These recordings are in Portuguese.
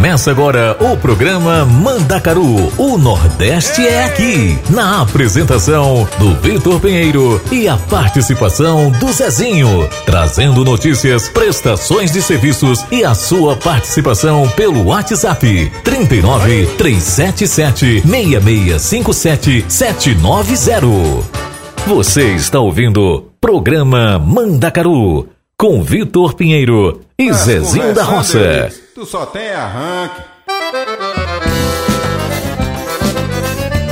Começa agora o programa Mandacaru. O Nordeste é aqui. Na apresentação do Vitor Pinheiro e a participação do Zezinho. Trazendo notícias, prestações de serviços e a sua participação pelo WhatsApp. 39 377 6657 790. Você está ouvindo Programa Mandacaru com Vitor Pinheiro e Zezinho da Roça. Tu só tem arranque.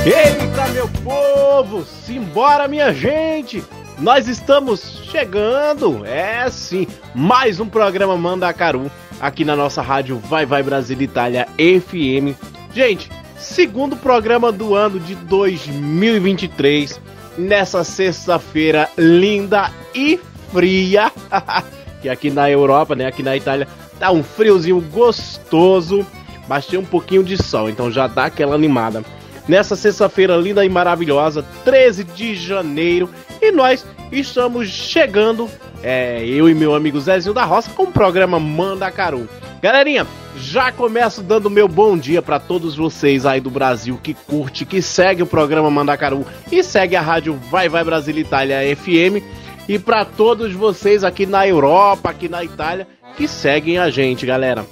Eita, meu povo! Simbora, minha gente! Nós estamos chegando, é sim, mais um programa Mandacaru aqui na nossa rádio Vai Vai Brasil Itália FM. Gente, segundo programa do ano de 2023, nessa sexta-feira linda e fria, que aqui na Europa, né, aqui na Itália, tá um friozinho gostoso, mas tem um pouquinho de sol, então já dá aquela animada. Nessa sexta-feira linda e maravilhosa, 13 de janeiro, e nós estamos chegando, é, eu e meu amigo Zezinho da Roça, com o programa Manda Caru. Galerinha, já começo dando meu bom dia para todos vocês aí do Brasil que curte, que segue o programa Mandacaru e segue a rádio Vai Vai Brasil Itália FM e para todos vocês aqui na Europa, aqui na Itália que seguem a gente, galera.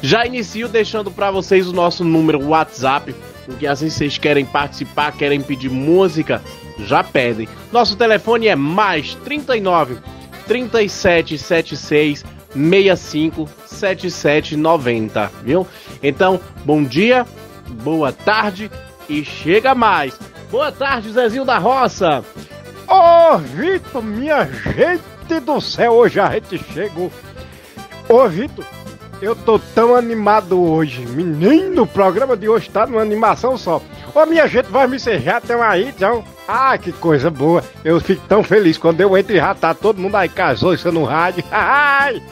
Já inicio deixando para vocês o nosso número WhatsApp, porque assim vocês querem participar, querem pedir música, já pedem. Nosso telefone é mais 39 3776 65 7790, viu? Então, bom dia, boa tarde e chega mais. Boa tarde, Zezinho da Roça. Ô, oh, Vitor, minha gente do céu, hoje a gente chegou. Ô, Vitor, eu tô tão animado hoje. Menino, o programa de hoje tá numa animação só. Ô, minha gente, vai me ser já estão aí, então. Ah, que coisa boa. Eu fico tão feliz quando eu entro e já tá todo mundo aí casou isso no rádio. Ai!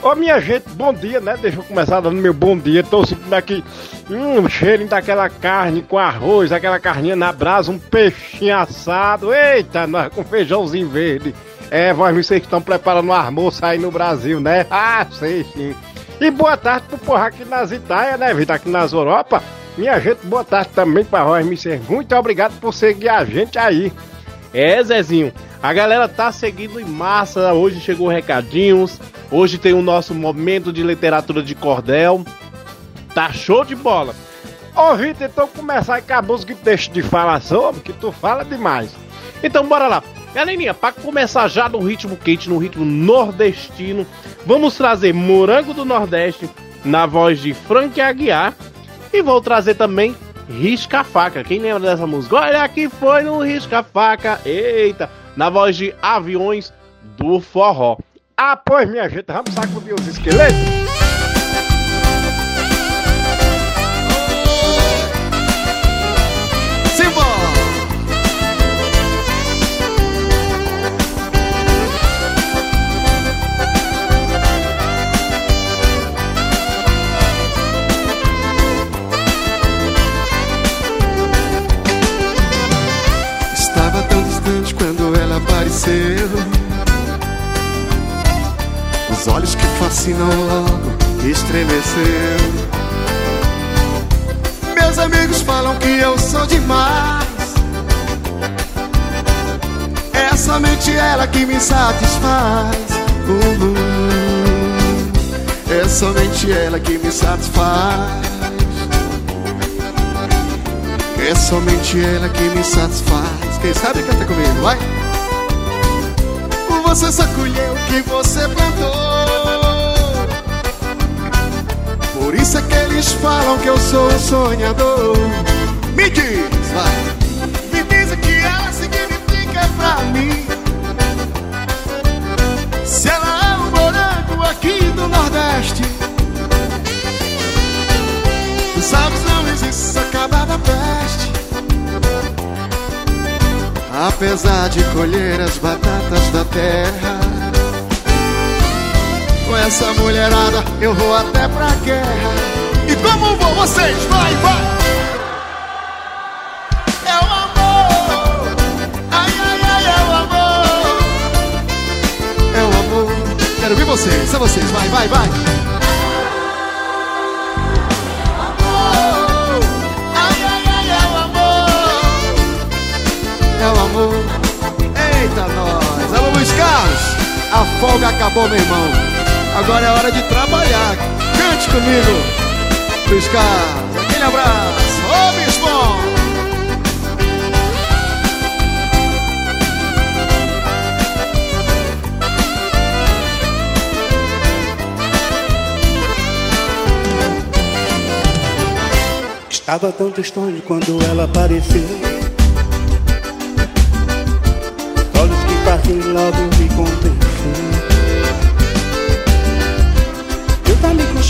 Ô minha gente, bom dia, né? Deixa eu começar dando meu bom dia. Tô sentindo aqui hum, cheirinho daquela carne com arroz, aquela carninha na brasa, um peixinho assado. Eita, nós com feijãozinho verde. É, vocês estão preparando o almoço aí no Brasil, né? Ah, sei sim. E boa tarde pro porra aqui nas Itália, né, Vitor? Aqui nas Europa. Minha gente, boa tarde também pra vós, me Muito obrigado por seguir a gente aí. É, Zezinho, a galera tá seguindo em massa. Hoje chegou recadinhos. Hoje tem o nosso momento de literatura de cordel. Tá show de bola. Ô, Vitor, então começar com a música que deixa de falar sobre, que tu fala demais. Então bora lá. Galerinha, para começar já no ritmo quente, no ritmo nordestino, vamos trazer Morango do Nordeste na voz de Frank Aguiar e vou trazer também Risca Faca. Quem lembra dessa música? Olha que foi no Risca Faca. Eita, na voz de Aviões do Forró. Ah, pois minha gente, vamos sacudir os esqueletos? Olhos que fascinam logo estremeceu. Meus amigos falam que eu sou demais. É somente ela que me satisfaz. Uh, uh, é somente ela que me satisfaz. É somente ela que me satisfaz. Quem sabe canta comigo, vai! Você só colheu o que você plantou Por isso é que eles falam que eu sou um sonhador. Me diz, vai. Me diz o que ela significa pra mim. Se ela é um morango aqui do Nordeste. Tu sabes não existe acabar da peste. Apesar de colher as batatas da terra. Com essa mulherada eu vou até pra guerra. E como vão vocês? Vai, vai! É o amor, ai, ai, ai, é o amor. É o amor, quero ver vocês, é vocês, vai, vai, vai. É amor, ai, ai, ai, é o amor. É o amor. Eita, nós! Alô, Luiz Carlos! A folga acabou, meu irmão. Agora é hora de trabalhar. Cante comigo. Carlos, aquele abraço. Ô, Bispo! Estava tão distante quando ela apareceu. Olhos que passem logo me convenceu.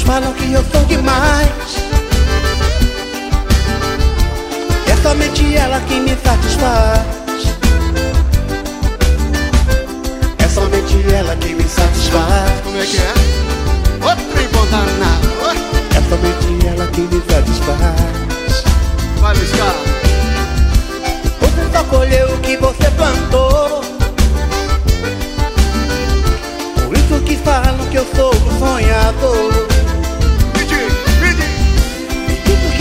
Falam que eu sou demais. É somente ela que me satisfaz. É somente ela que me satisfaz. Como é que é? Outro bom danado. É somente ela que me satisfaz. Vai, Carlos. Você só colheu o que você plantou. Por isso que falam que eu sou um sonhador.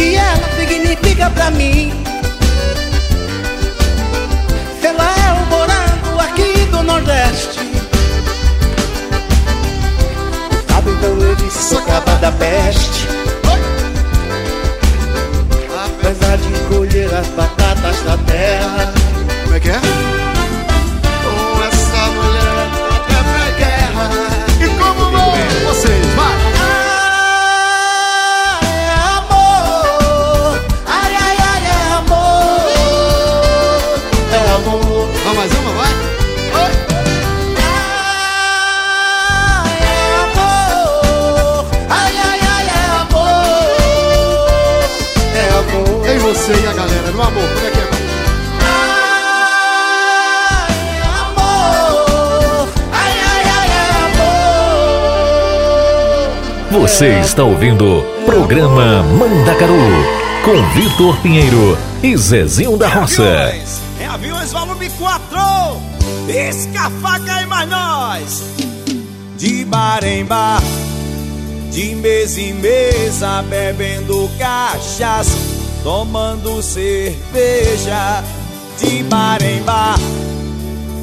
Que ela significa pra mim. Se ela é o morango aqui do Nordeste. Sabe então eu disse sou capa da peste. Apesar de colher as batatas da terra. Como é que é? Você está ouvindo Programa Mandacaru com Vitor Pinheiro e Zezinho da Roça. Aviões, é aviões volume 4. Isca, faca e mais nós. De bar em bar, de mesa em mesa, bebendo cachaça, tomando cerveja. De bar em bar,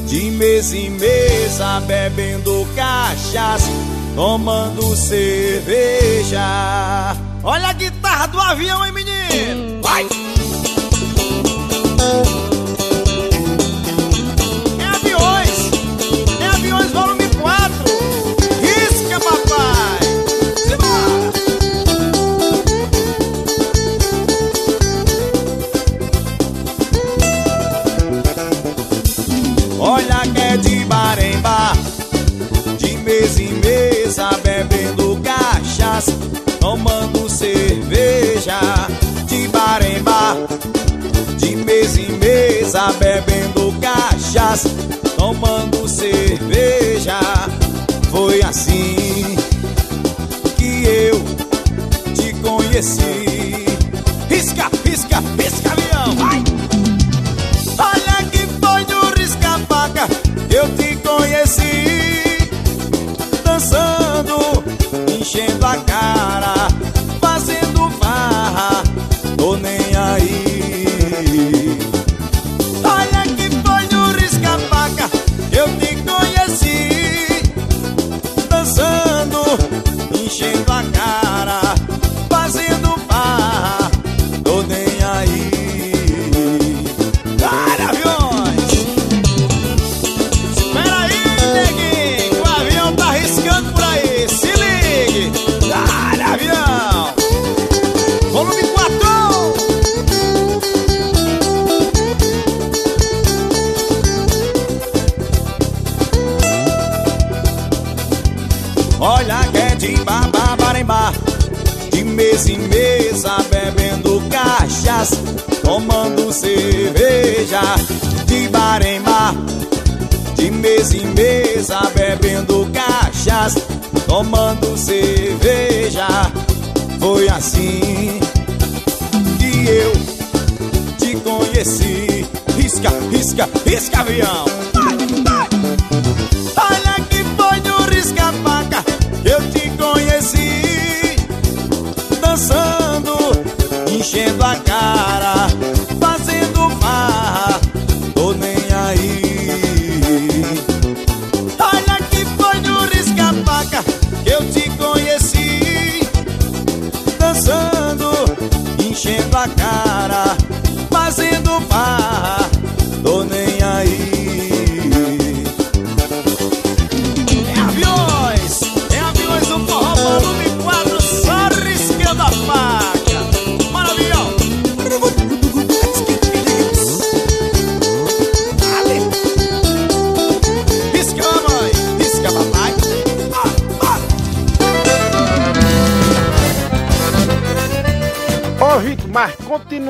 de mesa em mesa, bebendo cachaça, tomando cerveja. Olha a guitarra do avião, hein, menino? Vai! Cachaça,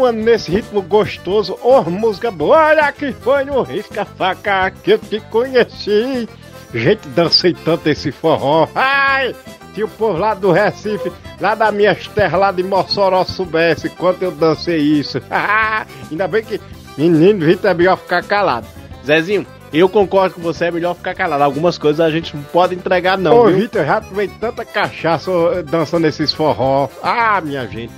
continuando nesse ritmo gostoso, ô música boa, olha que foi no risca-faca que eu te conheci. Gente, dancei tanto esse forró. Ai! Se o povo lá do Recife, lá da minha terra, lá de Mossoró, soubesse quanto eu dancei isso. Ainda bem que, menino, Vitor, é melhor ficar calado. Zezinho, eu concordo com você, é melhor ficar calado. Algumas coisas a gente não pode entregar, não. Ô, viu? Vitor, eu já tomei tanta cachaça dançando esses forró. Ah, minha gente.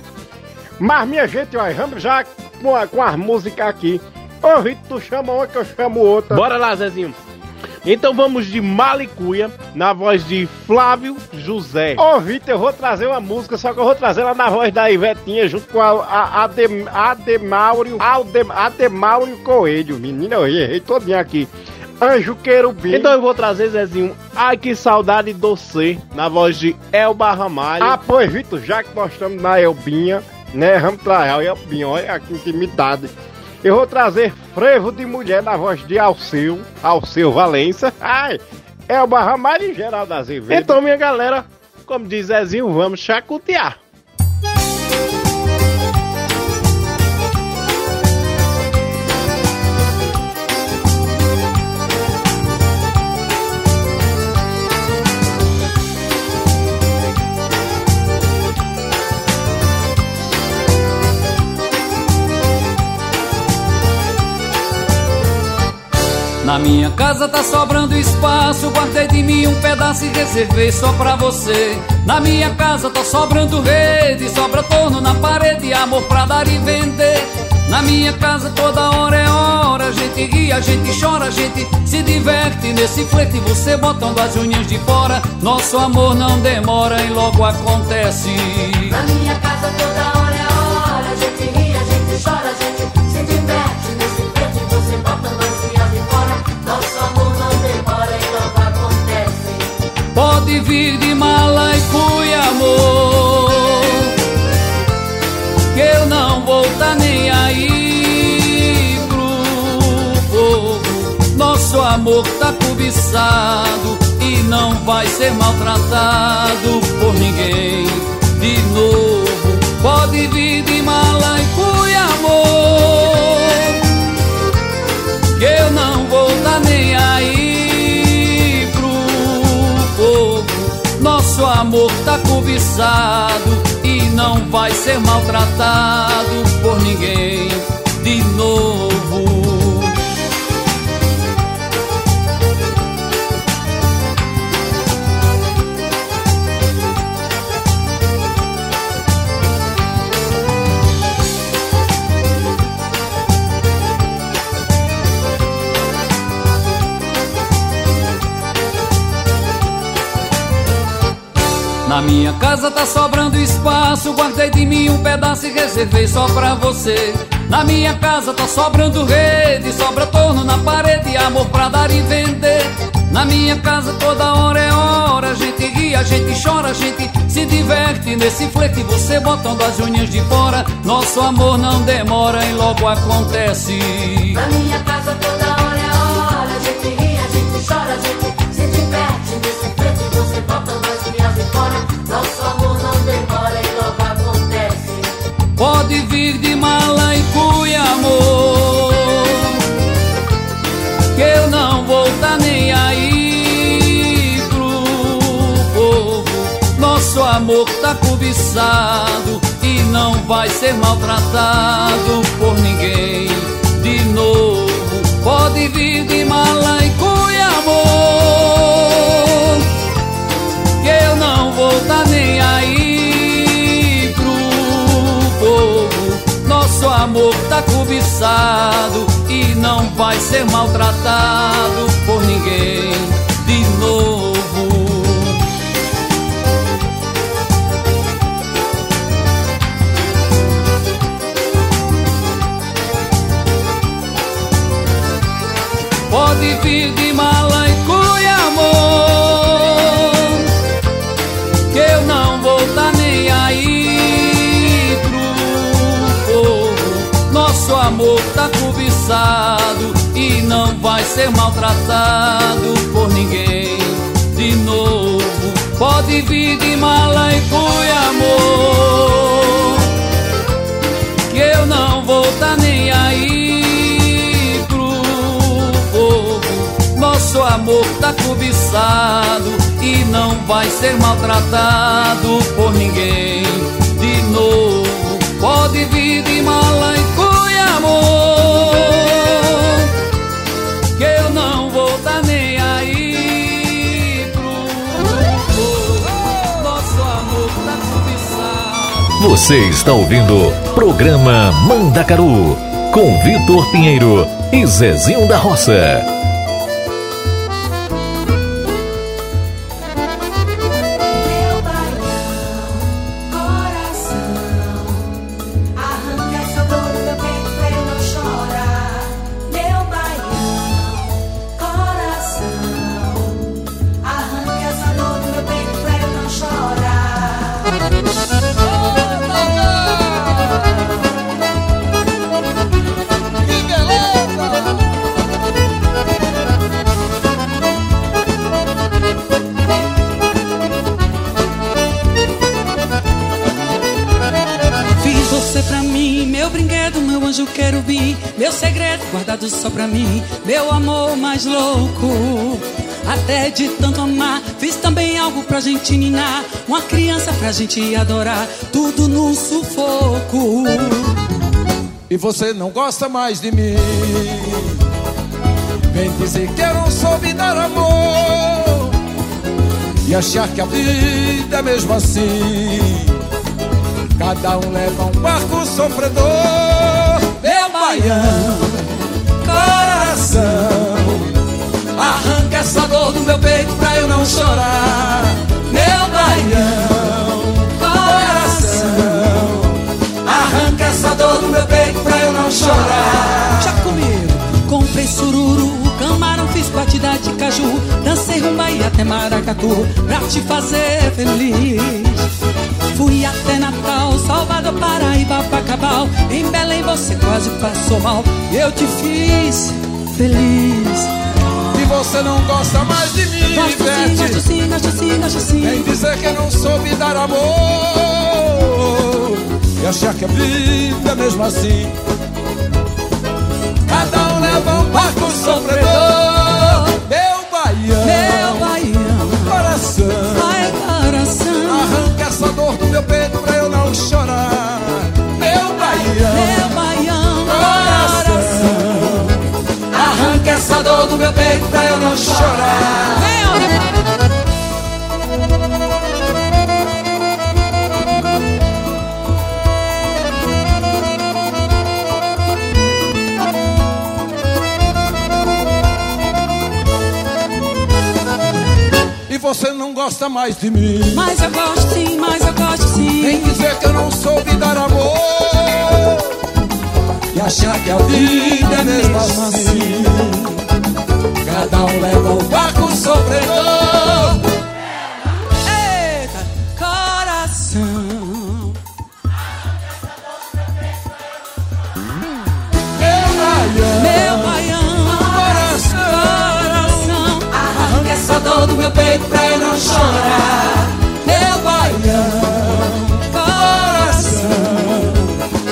Mas, minha gente, ó, vamos já com, a, com as músicas aqui. Ô, Vitor, tu chama uma que eu chamo outra. Bora lá, Zezinho. Então vamos de Malicuia, na voz de Flávio José. Ô, Vitor, eu vou trazer uma música, só que eu vou trazer ela na voz da Ivetinha, junto com a, a Ademaurio, Adem, Ademaurio Coelho. Menina, eu errei todinho aqui. Anjo Querubim. Então eu vou trazer, Zezinho, Ai Que Saudade Doce, na voz de Elba Ramalho. Ah, pois, Vitor, já que nós estamos na Elbinha, né, vamos trazer a Elbinha, olha que intimidade. Eu vou trazer Frevo de Mulher na voz de Alceu, Alceu Valença. Ai, Elba Ramalho e Geraldo Azevedo. Então, minha galera, como diz Zezinho, vamos chacotear. Na minha casa tá sobrando espaço, guardei de mim um pedaço e reservei só pra você. Na minha casa tá sobrando rede, sobra torno na parede, amor pra dar e vender. Na minha casa toda hora é hora, a gente ri, a gente chora, a gente se diverte nesse flete, você botando as unhas de fora. Nosso amor não demora e logo acontece. Na minha casa toda hora Pode vir de mala e cuia, amor. Que eu não vou tá nem aí pro povo. Nosso amor tá cobiçado e não vai ser maltratado por ninguém de novo. Pode vir de amor tá cobiçado e não vai ser maltratado por ninguém de novo. Na minha casa tá sobrando espaço, guardei de mim um pedaço e reservei só pra você. Na minha casa tá sobrando rede, sobra torno na parede, amor pra dar e vender. Na minha casa toda hora é hora, a gente ri, a gente chora, a gente se diverte nesse flete, você botando as unhas de fora. Nosso amor não demora e logo acontece. Na minha casa amor. Que eu não vou tá nem aí pro povo. Nosso amor tá cobiçado e não vai ser maltratado por ninguém de novo. Pode vir de mala e cuia, amor. Que eu não vou tá nem aí amor tá cobiçado e não vai ser maltratado por ninguém ser maltratado por ninguém de novo. Pode vir de mala e fui amor, que eu não vou tá nem aí pro povo. Nosso amor tá cobiçado e não vai ser maltratado por ninguém de novo. Pode vir de mala e fui amor. Você está ouvindo Programa Mandacaru com Vitor Pinheiro e Zezinho da Roça. Pra gente adorar, tudo no sufoco. E você não gosta mais de mim. Vem dizer que eu não soube dar amor. E achar que a vida é mesmo assim. Cada um leva um barco sofredor. Meu baião, coração. Arranca essa dor do meu peito pra eu não chorar. Meu baião, não chorar. Já comigo, comprei sururu, camarão, fiz batida de caju, dancei rumba e até maracatu, pra te fazer feliz. Fui até Natal, Salvador, Paraíba, Pacabal, em Belém você quase passou mal, eu te fiz feliz. E você não gosta mais de mim, Gosto sim, gosto sim, gosto sim, gosto sim. Vem dizer que eu não soube dar amor E achar que a vida é mesmo assim barco sofredor. Meu baião, Meu coração. Ai coração, Arranca essa dor do meu peito pra eu não chorar. Meu baião, meu coração. Arranca essa dor do meu peito pra eu não chorar. E gosta mais de mim. Mas eu gosto sim, mas eu gosto sim. Vem dizer que eu não soube dar amor E achar que a vida é mesmo assim. Cada um leva o barco sofredor Eita, do meu peito pra eu não chorar. Meu baião, coração.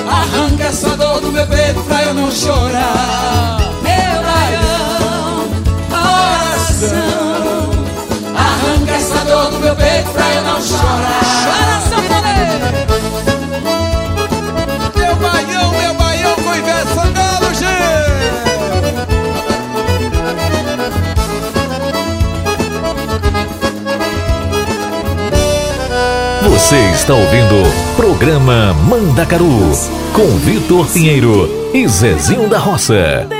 Arranca essa dor do meu peito pra eu não chorar está ouvindo Programa Mandacaru com Vitor Pinheiro e Zezinho da Roça.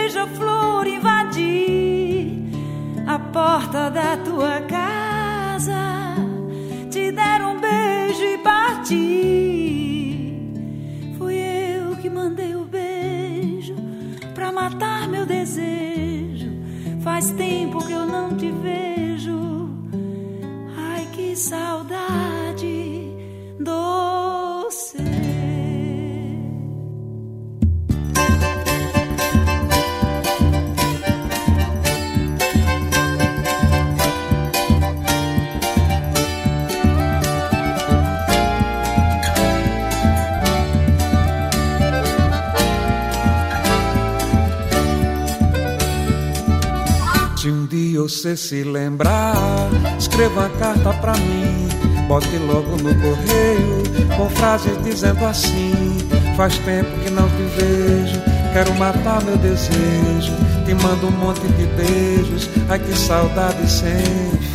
Dizendo assim: Faz tempo que não te vejo, quero matar meu desejo. Te mando um monte de beijos, ai que saudade sem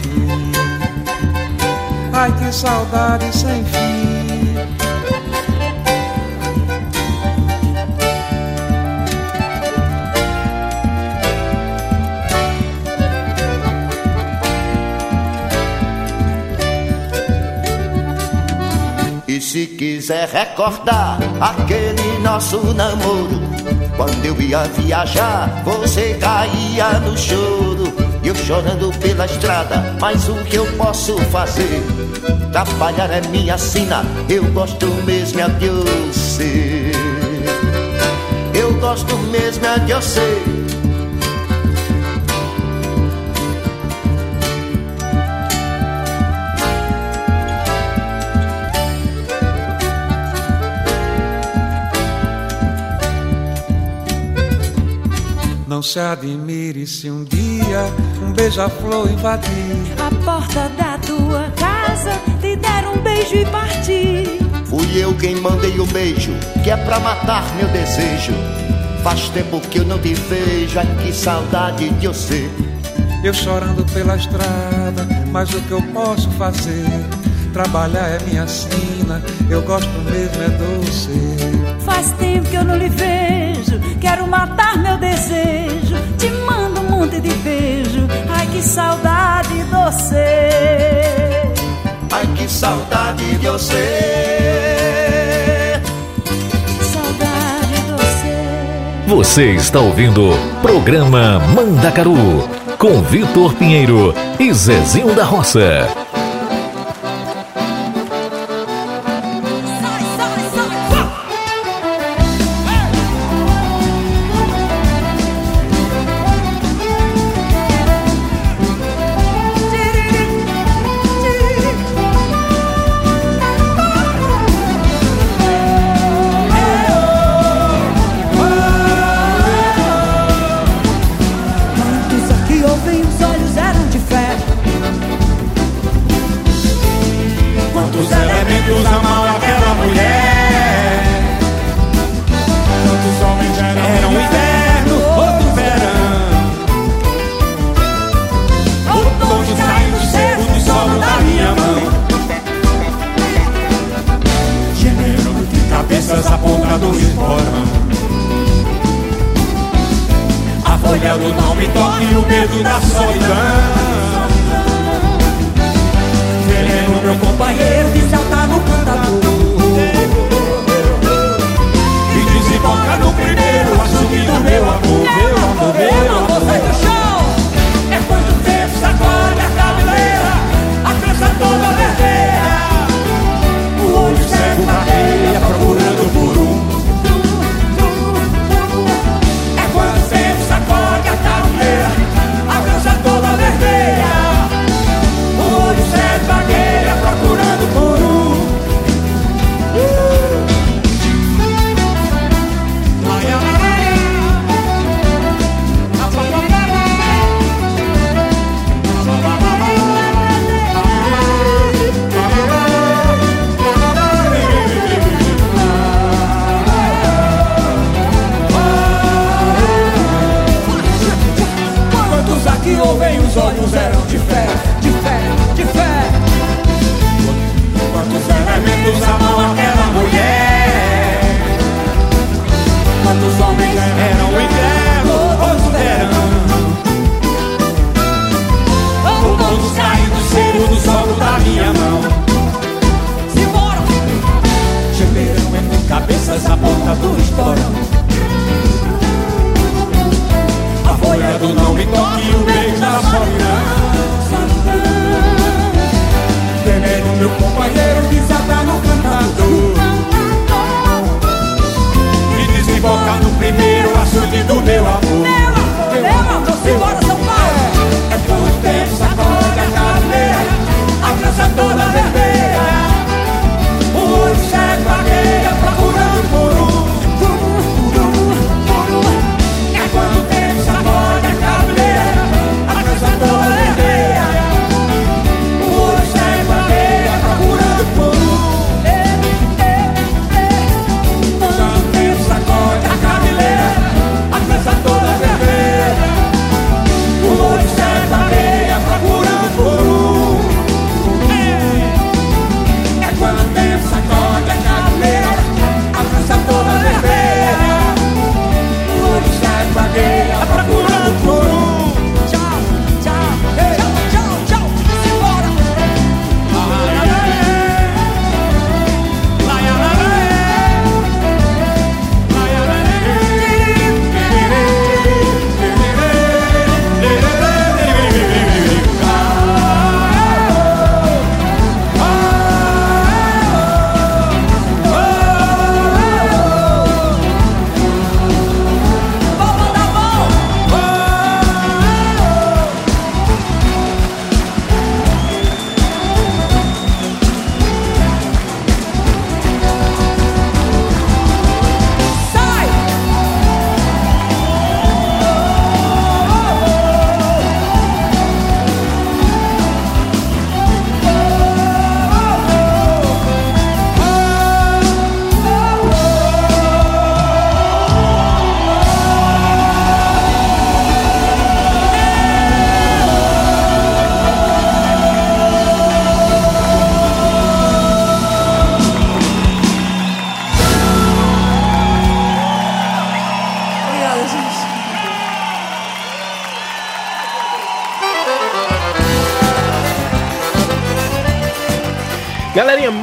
fim. Ai que saudade sem fim. Quiser recordar aquele nosso namoro, quando eu ia viajar, você caía no choro. E eu chorando pela estrada, mas o que eu posso fazer? Trabalhar é minha sina, eu gosto mesmo é de você. Eu gosto mesmo é de você. Não se admire se um dia um beija-flor invadir a porta da tua casa, te der um beijo e partir. Fui eu quem mandei o beijo, que é pra matar meu desejo. Faz tempo que eu não te vejo, ai que saudade de você. Eu chorando pela estrada, mas o que eu posso fazer? Trabalhar é minha sina, eu gosto mesmo é doce. Faz tempo que eu não lhe vejo, quero matar meu desejo. Te mando um monte de beijo, ai que saudade de você. Ai que saudade de você. Saudade de você. Você está ouvindo Programa Mandacaru com Vitor Pinheiro e Zezinho da Roça. De porão. A folha do não me toque o medo da solidão. Veneno, meu companheiro, desalta no cantador. E desemboca no primeiro açude do meu amor. Meu amor, meu amor. Sai do chão! Elementos amam aquela mulher? Quantos homens Era um inverno, outro verão. Outono saindo cedo do solo da minha mão. Simbora! Gemeram entre cabeças a ponta do. A folha do não me toque o beijo da solidão. Primeiro açude do meu amor. Meu amor, simbora São Paulo! É quanto tempo sacode a cabeleira, a trança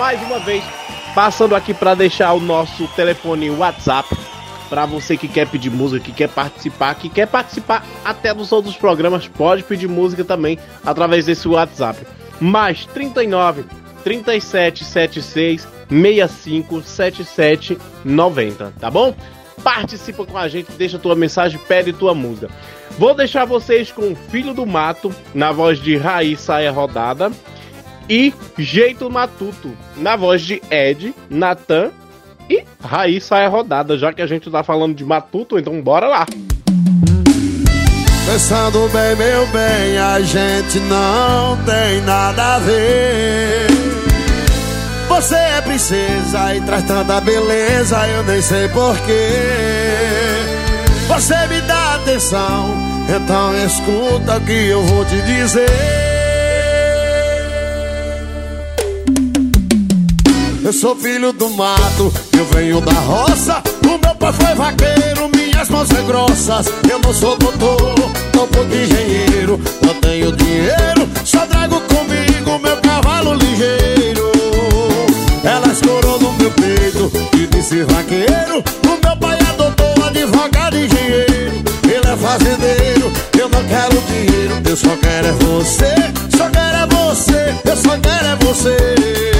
mais uma vez, passando aqui para deixar o nosso telefone WhatsApp para você que quer pedir música, que quer participar, que quer participar até dos outros programas, pode pedir música também através desse WhatsApp. Mais 39 37 76 65 77 90, tá bom? Participa com a gente, deixa tua mensagem, pede tua música. Vou deixar vocês com Filho do Mato, na voz de Raiz Saia Rodada, e Jeito Matuto, na voz de Ed, Natan e Raiz Saia Rodada, já que a gente tá falando de Matuto, então bora lá! Pensando bem, meu bem, a gente não tem nada a ver. Você é princesa e traz tanta beleza, eu nem sei porquê. Você me dá atenção, então escuta o que eu vou te dizer. Eu sou filho do mato, eu venho da roça. O meu pai foi vaqueiro, minhas mãos são grossas. Eu não sou doutor, tampouco engenheiro. Não tenho dinheiro, só trago comigo meu cavalo ligeiro. Ela escorou no meu peito e disse vaqueiro. O meu pai é doutor, advogado engenheiro. Ele é fazendeiro, eu não quero dinheiro. Eu só quero é você, só quero é você, eu só quero é você.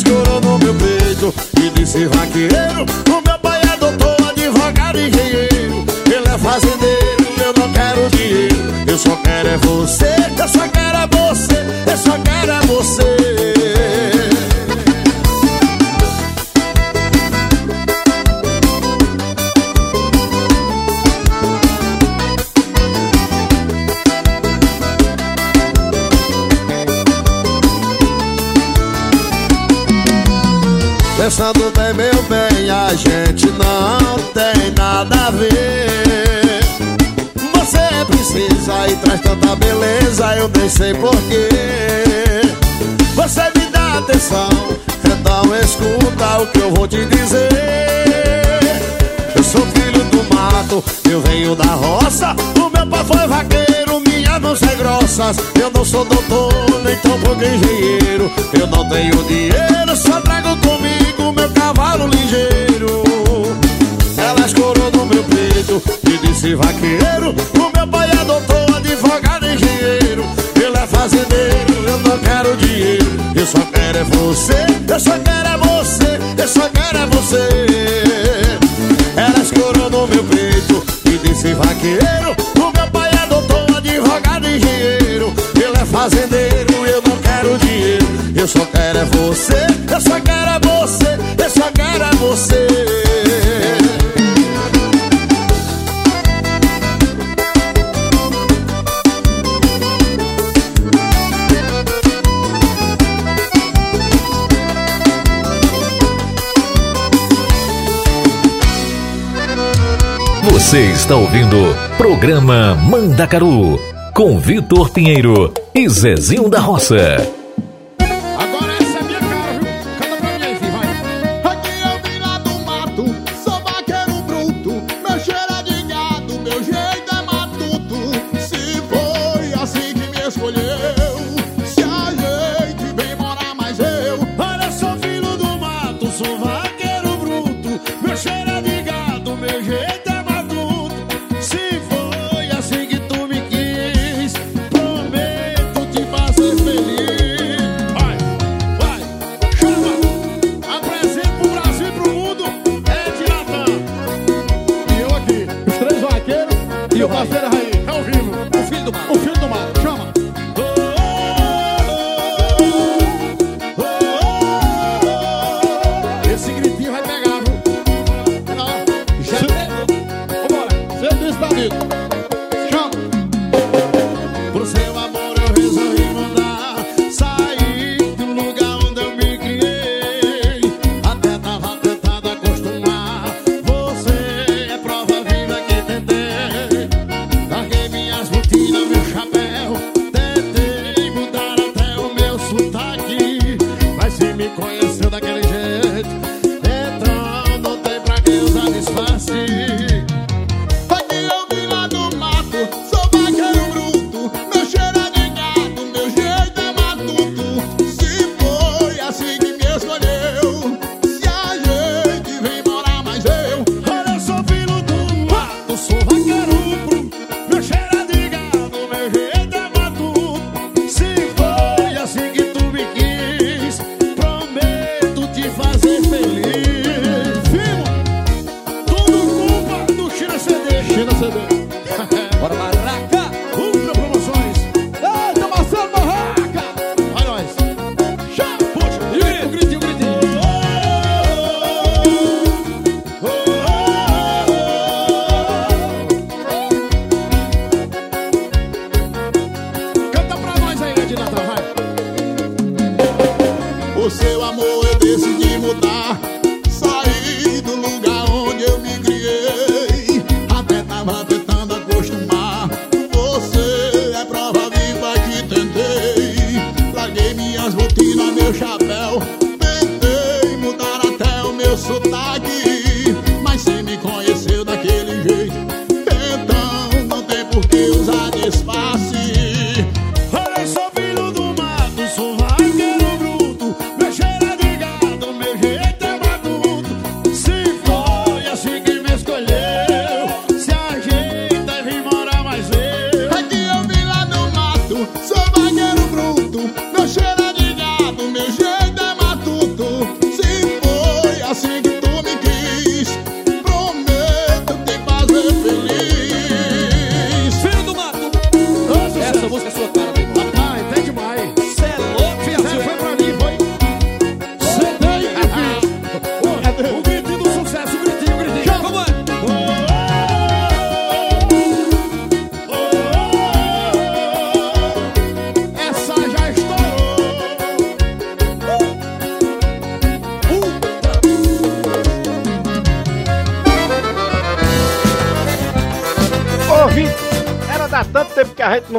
Escorou no meu peito e disse vaqueiro O meu pai é doutor, advogado engenheiro. Ele é fazendeiro, eu não quero dinheiro. Eu só quero é você, eu só quero é você Eu só quero é você Pensando bem, meu bem, a gente não tem nada a ver. Você é princesa e traz tanta beleza, eu nem sei porquê. Você me dá atenção, então escuta o que eu vou te dizer. Eu sou filho do mato, eu venho da roça. O meu pai foi vaqueiro, minhas mãos são grossas. Eu não sou doutor, nem tampouco engenheiro. Eu não tenho dinheiro, só trago comigo meu cavalo ligeiro. Ela escorou no meu peito e disse vaqueiro. O meu pai doutor, advogado e engenheiro. Ele é fazendeiro, eu não quero dinheiro. Eu só quero é você, eu só quero é você, eu só quero é você. Ela escorou no meu peito e disse vaqueiro O meu pai doutor, advogado e engenheiro Ele é fazendeiro, eu não quero dinheiro Eu só quero é você, eu só quero é você Você está ouvindo programa Mandacaru com Vitor Pinheiro e Zezinho da Roça.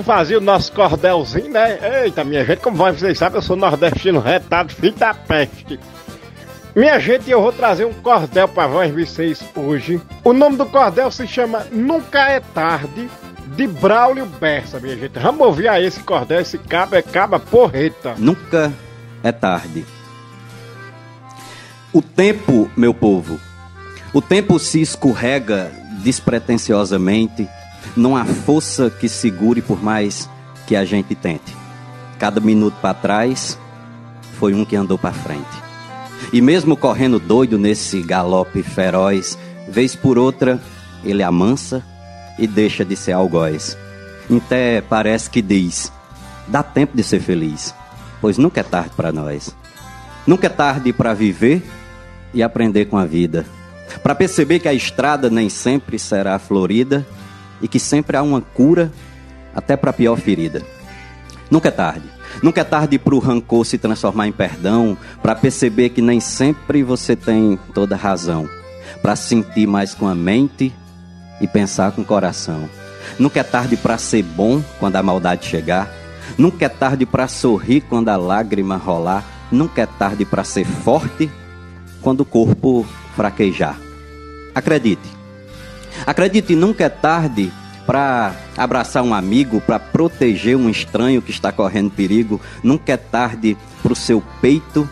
Não fazia o nosso cordelzinho, né? Eita, minha gente, como vocês sabem, eu sou nordestino retado, filho da peste. Minha gente, eu vou trazer um cordel pra vocês hoje. O nome do cordel se chama Nunca é Tarde, de Braulio Bessa, minha gente. Vamos ouvir aí esse cordel, esse cabo é caba porreta. Nunca é tarde. O tempo, meu povo, o tempo se escorrega despretensiosamente, não há força que segure por mais que a gente tente. Cada minuto para trás foi um que andou para frente. E mesmo correndo doido nesse galope feroz, vez por outra, ele amansa e deixa de ser algoz. Até parece que diz: dá tempo de ser feliz, pois nunca é tarde para nós. Nunca é tarde para viver e aprender com a vida. Para perceber que a estrada nem sempre será florida e que sempre há uma cura até para a pior ferida. Nunca é tarde. Nunca é tarde para o rancor se transformar em perdão, para perceber que nem sempre você tem toda razão, para sentir mais com a mente e pensar com o coração. Nunca é tarde para ser bom quando a maldade chegar. Nunca é tarde para sorrir quando a lágrima rolar. Nunca é tarde para ser forte quando o corpo fraquejar. Acredite. Acredite, nunca é tarde para abraçar um amigo, para proteger um estranho que está correndo perigo. Nunca é tarde para o seu peito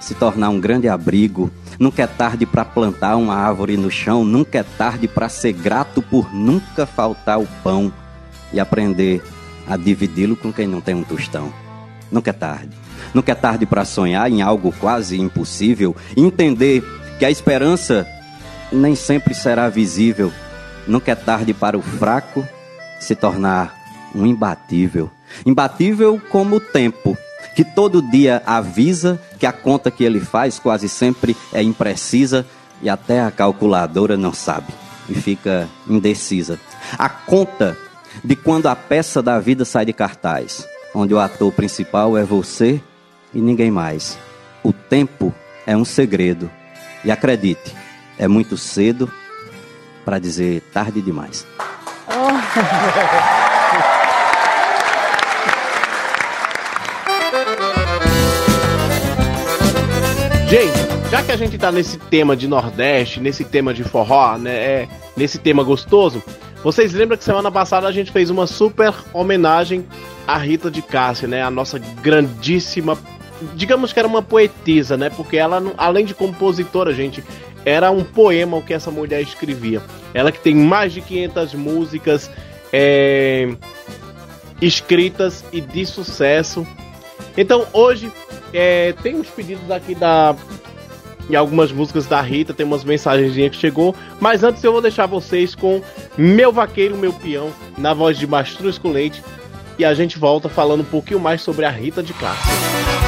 se tornar um grande abrigo. Nunca é tarde para plantar uma árvore no chão. Nunca é tarde para ser grato por nunca faltar o pão e aprender a dividi-lo com quem não tem um tostão. Nunca é tarde. Nunca é tarde para sonhar em algo quase impossível. Entender que a esperança nem sempre será visível. Nunca é tarde para o fraco se tornar um imbatível. Imbatível como o tempo, que todo dia avisa que a conta que ele faz quase sempre é imprecisa e até a calculadora não sabe e fica indecisa. A conta de quando a peça da vida sai de cartaz, onde o ator principal é você e ninguém mais. O tempo é um segredo. E acredite, é muito cedo para dizer tarde demais. Gente, já que a gente tá nesse tema de Nordeste, nesse tema de forró, né, é, nesse tema gostoso, vocês lembram que semana passada a gente fez uma super homenagem à Rita de Cássia, né, a nossa grandíssima, digamos que era uma poetisa, né, porque ela, além de compositora, gente, era um poema o que essa mulher escrevia. Ela que tem mais de 500 músicas é, escritas e de sucesso. Então hoje é, tem uns pedidos aqui da e algumas músicas da Rita, tem umas mensagenzinhas que chegou, mas antes eu vou deixar vocês com Meu Vaqueiro, Meu Peão, na voz de Mastruz com Leite, e a gente volta falando um pouquinho mais sobre a Rita de Cássia.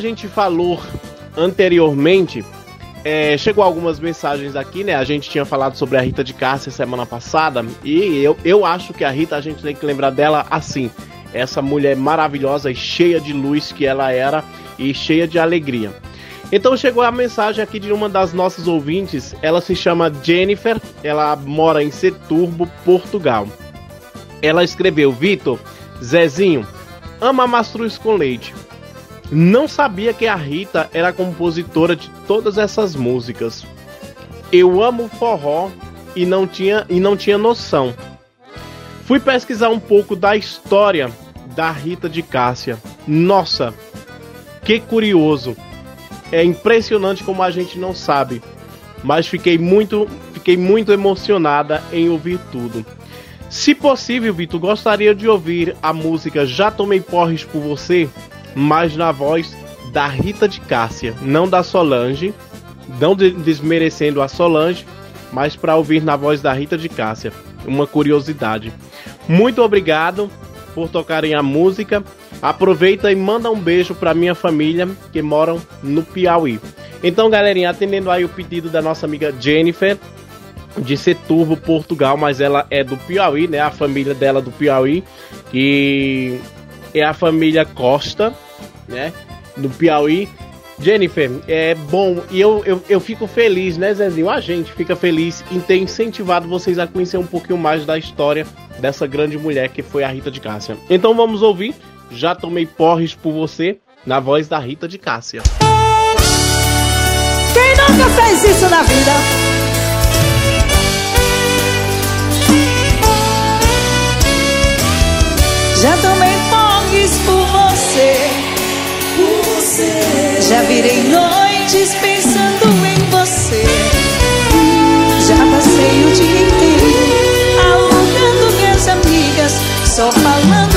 Gente falou anteriormente, é, chegou algumas mensagens aqui, né? A gente tinha falado sobre a Rita de Cássia semana passada e eu, eu acho que a Rita a gente tem que lembrar dela assim, essa mulher maravilhosa e cheia de luz que ela era e cheia de alegria. Então chegou a mensagem aqui de uma das nossas ouvintes, ela se chama Jennifer, ela mora em Seturbo, Portugal. Ela escreveu: Vitor, Zezinho, ama mastruz com leite. Não sabia que a Rita era compositora de todas essas músicas. Eu amo forró e não tinha, e não tinha noção. Fui pesquisar um pouco da história da Rita de Cássia. Nossa, que curioso. É impressionante como a gente não sabe. Mas fiquei muito, fiquei muito emocionada em ouvir tudo. Se possível, Vitor, gostaria de ouvir a música Já Tomei Porres por Você, mas na voz da Rita de Cássia, não da Solange, não de- desmerecendo a Solange, mas para ouvir na voz da Rita de Cássia. Uma curiosidade. Muito obrigado por tocarem a música. Aproveita e manda um beijo para minha família que moram no Piauí. Então, galerinha, atendendo aí o pedido da nossa amiga Jennifer, de Seturbo, Portugal, mas ela é do Piauí, né? A família dela é do Piauí, que é a família Costa, né? Do Piauí. Jennifer, é bom e eu, eu, eu fico feliz, né, Zezinho? A gente fica feliz em ter incentivado vocês a conhecer um pouquinho mais da história dessa grande mulher que foi a Rita de Cássia. Então vamos ouvir Já Tomei Porres por Você, na voz da Rita de Cássia. Quem nunca fez isso na vida? Já tomei você. Você. Já virei noites pensando em você. Já passei o dia inteiro alugando minhas amigas, só falando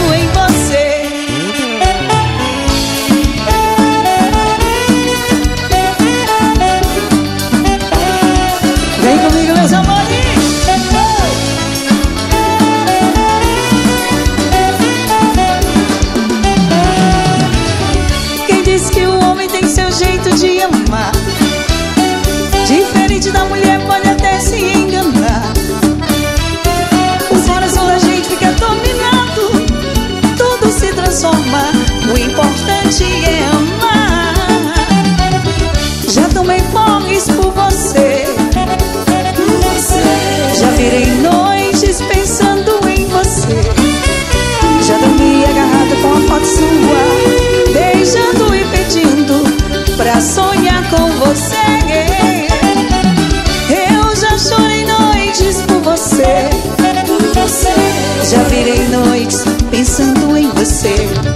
pensando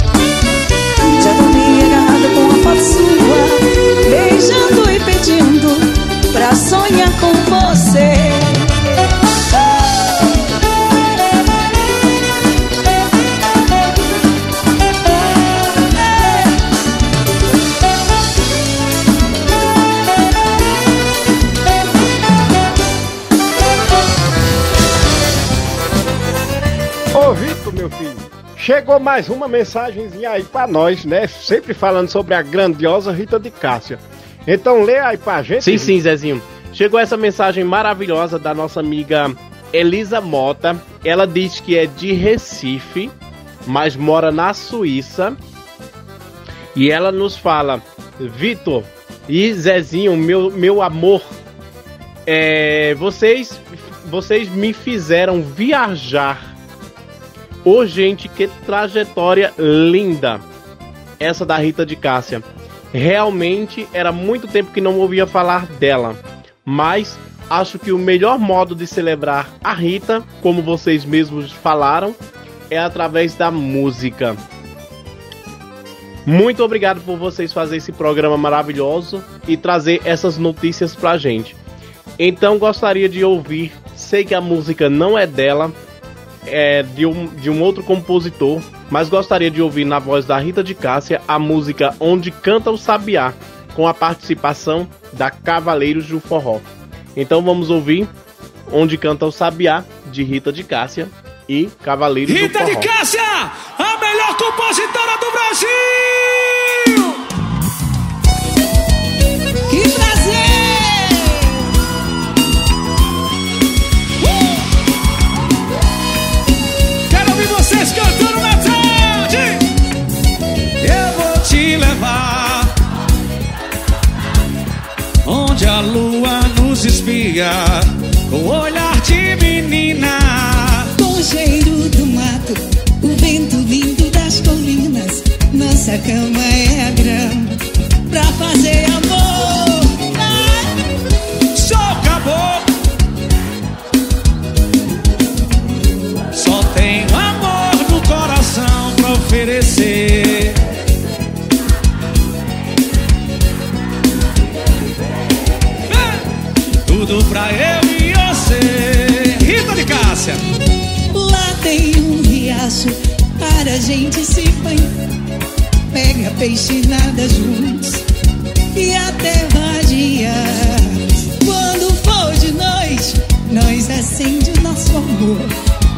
chegou mais uma mensagenzinha aí pra nós, né? Sempre falando sobre a grandiosa Rita de Cássia. Então lê aí pra gente. Sim, sim, Zezinho. Chegou essa mensagem maravilhosa da nossa amiga Elisa Mota. Ela diz que é de Recife, mas mora na Suíça. E ela nos fala: Vitor e Zezinho, meu, meu amor, é, vocês, vocês me fizeram viajar. Ô, gente, que trajetória linda! Essa da Rita de Cássia. Realmente era muito tempo que não ouvia falar dela. Mas acho que o melhor modo de celebrar a Rita, como vocês mesmos falaram, é através da música. Muito obrigado por vocês fazerem esse programa maravilhoso e trazer essas notícias pra gente. Então gostaria de ouvir, sei que a música não é dela, é de um, de um outro compositor, mas gostaria de ouvir na voz da Rita de Cássia a música Onde Canta o Sabiá, com a participação da Cavaleiros do Forró. Então vamos ouvir Onde Canta o Sabiá, de Rita de Cássia e Cavaleiros Rita do Forró. de Cássia, a melhor compositora do Brasil! pena gente se. Pega peixe e nada juntos e até vadiar. Quando for de noite, nós acende o nosso amor.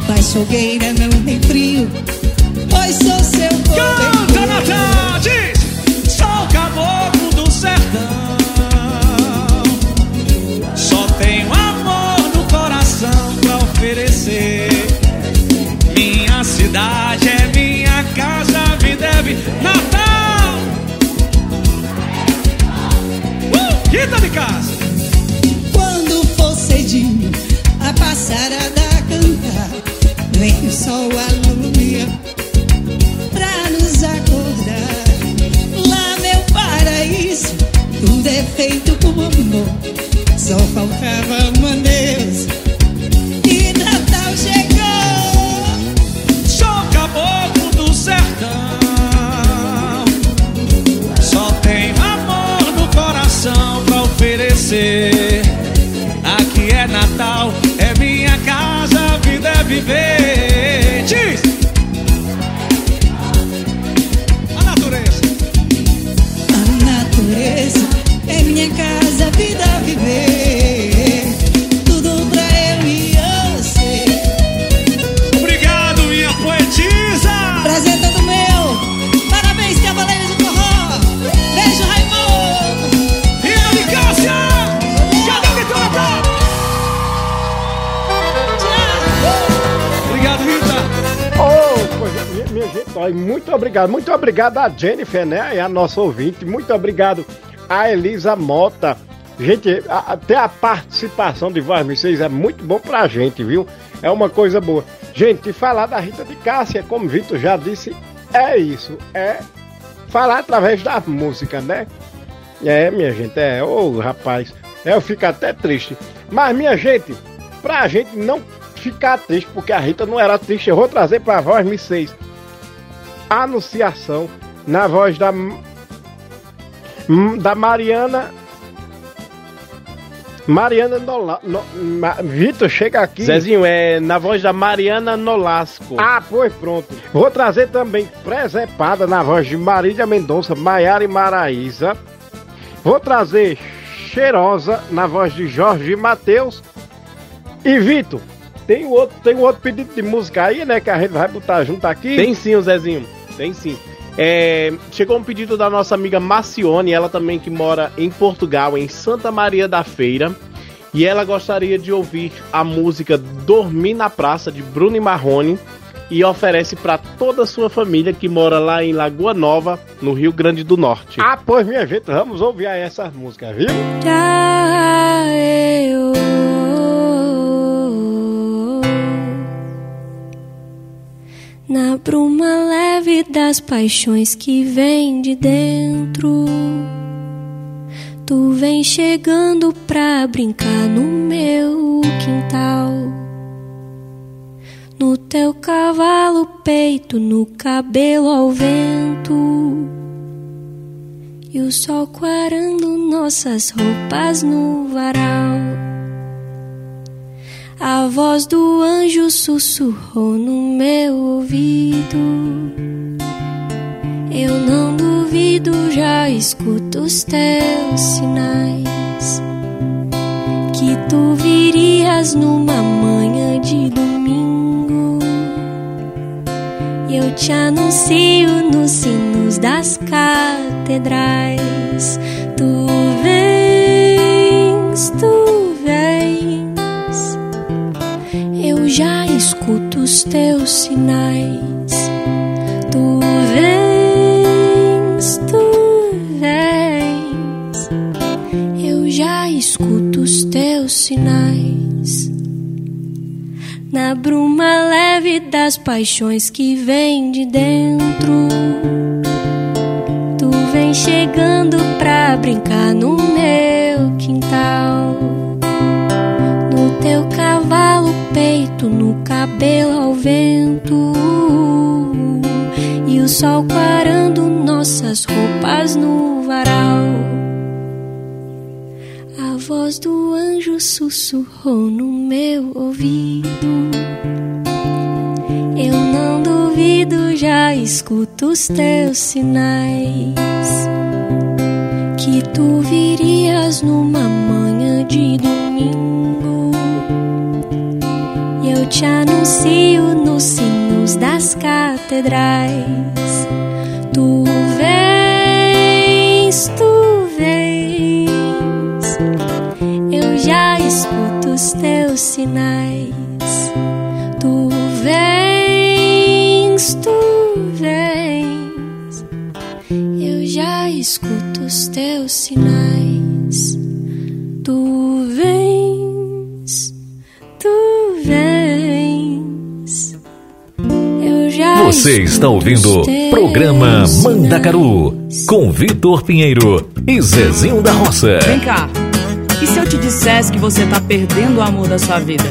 Faz fogueira, não tem frio, pois sou seu Canta na tarde, sou caboclo do sertão. Só tenho vi- Natal. Uh, Rita de casa. Quando for cedinho, a passarada a cantar, vem o sol alumia muito obrigado. Muito obrigado a Jennifer, né? E a nossa ouvinte. Muito obrigado a Elisa Mota. Gente, até a participação de vocês é muito bom pra gente, viu? É uma coisa boa. Gente, falar da Rita de Cássia, como o Vitor já disse, é isso. É falar através da música, né? É, minha gente, é, ô rapaz, é, eu fico até triste. Mas, minha gente, pra gente não ficar triste, porque a Rita não era triste. Eu vou trazer pra voz Me 6. Anunciação na voz da da Mariana Mariana Nola, no, Ma- Vitor, chega aqui. Zezinho, é na voz da Mariana Nolasco. Ah, pois pronto. Vou trazer também Presepada na voz de Marília Mendonça, Maiara e Maraísa. Vou trazer Cheirosa na voz de Jorge Matheus. E Vitor, tem outro, tem um outro pedido de música aí, né? Que a gente vai botar junto aqui. Tem sim, o Zezinho. Tem sim. É, chegou um pedido da nossa amiga Macione, ela também que mora em Portugal, em Santa Maria da Feira. E ela gostaria de ouvir a música Dormir na Praça, de Bruno e Marrone. E oferece para toda a sua família que mora lá em Lagoa Nova, no Rio Grande do Norte. Ah, pois minha gente, vamos ouvir essa música, viu? Na bruma leve das paixões que vem de dentro, tu vem chegando pra brincar no meu quintal. No teu cavalo, peito, no cabelo ao vento. E o sol quarando nossas roupas no varal. A voz do anjo sussurrou no meu ouvido. Eu não duvido, já escuto os teus sinais. Que tu virias numa manhã de domingo. Eu te anuncio nos sinos das catedrais. Tu vens, tu escuto os teus sinais. Tu vens, tu vens. Eu já escuto os teus sinais. Na bruma leve das paixões que vem de dentro. Tu vem chegando pra brincar no meu quintal. No teu cavalo, peito, no cabelo ao vento. E o sol quarando nossas roupas no varal. A voz do anjo sussurrou no meu ouvido. Eu não duvido, já escuto os teus sinais. Que tu virias numa manhã de domingo. Te anuncio nos sinos das catedrais. Tu vens, tu vens. Eu já escuto os teus sinais. Tu vens, tu vens. Eu já escuto os teus sinais. Tu vens, Você está ouvindo programa. Mandacaru com Vitor Pinheiro e Zezinho da Roça. Vem cá. E se eu te dissesse que você tá perdendo o amor da sua vida?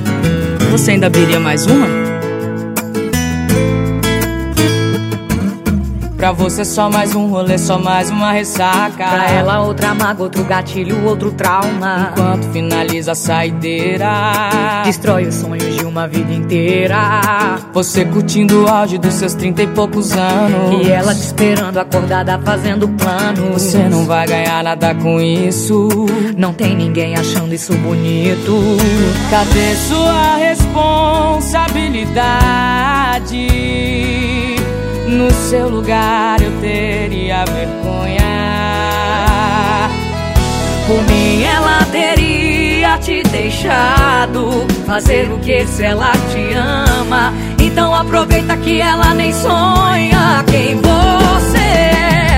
Você ainda abriria mais uma? Pra você só mais um rolê, só mais uma ressaca. Pra ela, outra mágoa, outro gatilho, outro trauma. Enquanto finaliza a saideira, Destrói os sonhos de uma vida inteira. você curtindo o auge dos seus trinta e poucos anos. E ela te esperando acordada, fazendo planos. Você não vai ganhar nada com isso. Não tem ninguém achando isso bonito. Cadê sua responsabilidade? No seu lugar eu teria vergonha. Por mim, ela teria te deixado fazer o que se ela te ama. Então aproveita que ela nem sonha quem você é.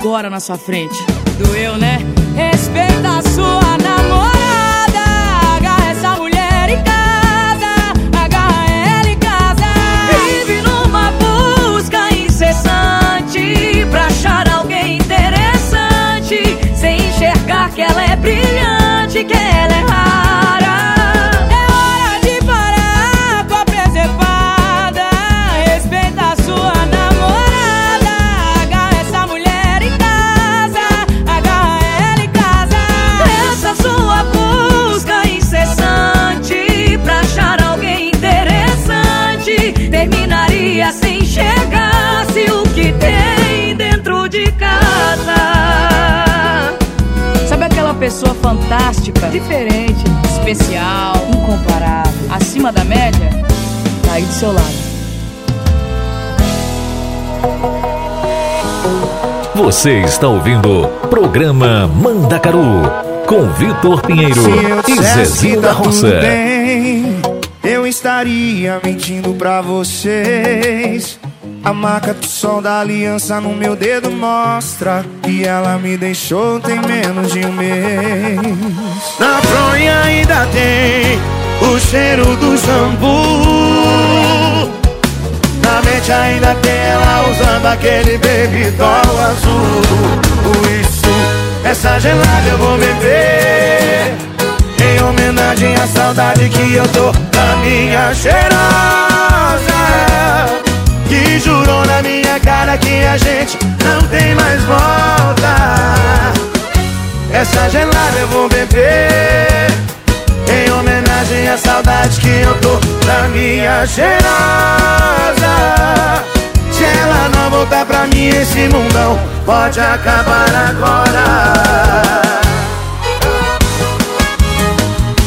Agora na sua frente. Doeu, né? Respeita a sua namorada. Agarra essa mulher em casa. Agarra ela em casa. Vive numa busca incessante pra achar alguém interessante, sem enxergar que ela é brilhante, que ela é rara. Pessoa fantástica, diferente, especial, incomparável, acima da média? Tá aí do seu lado. Você está ouvindo programa Mandacaru com Vitor Pinheiro Se eu e da tá Roça. bem, eu estaria mentindo pra vocês. A marca do sol da aliança no meu dedo mostra que ela me deixou tem menos de um mês. Na fronha ainda tem o cheiro do shampoo. Na mente ainda tem ela usando aquele baby doll azul. Isso, essa gelada eu vou beber. Em homenagem à saudade que eu tô da minha cheirosa. Que jurou na minha cara que a gente não tem mais volta. Essa gelada eu vou beber. Em homenagem à saudade que eu tô da minha cheirosa Se ela não voltar pra mim esse mundão Pode acabar agora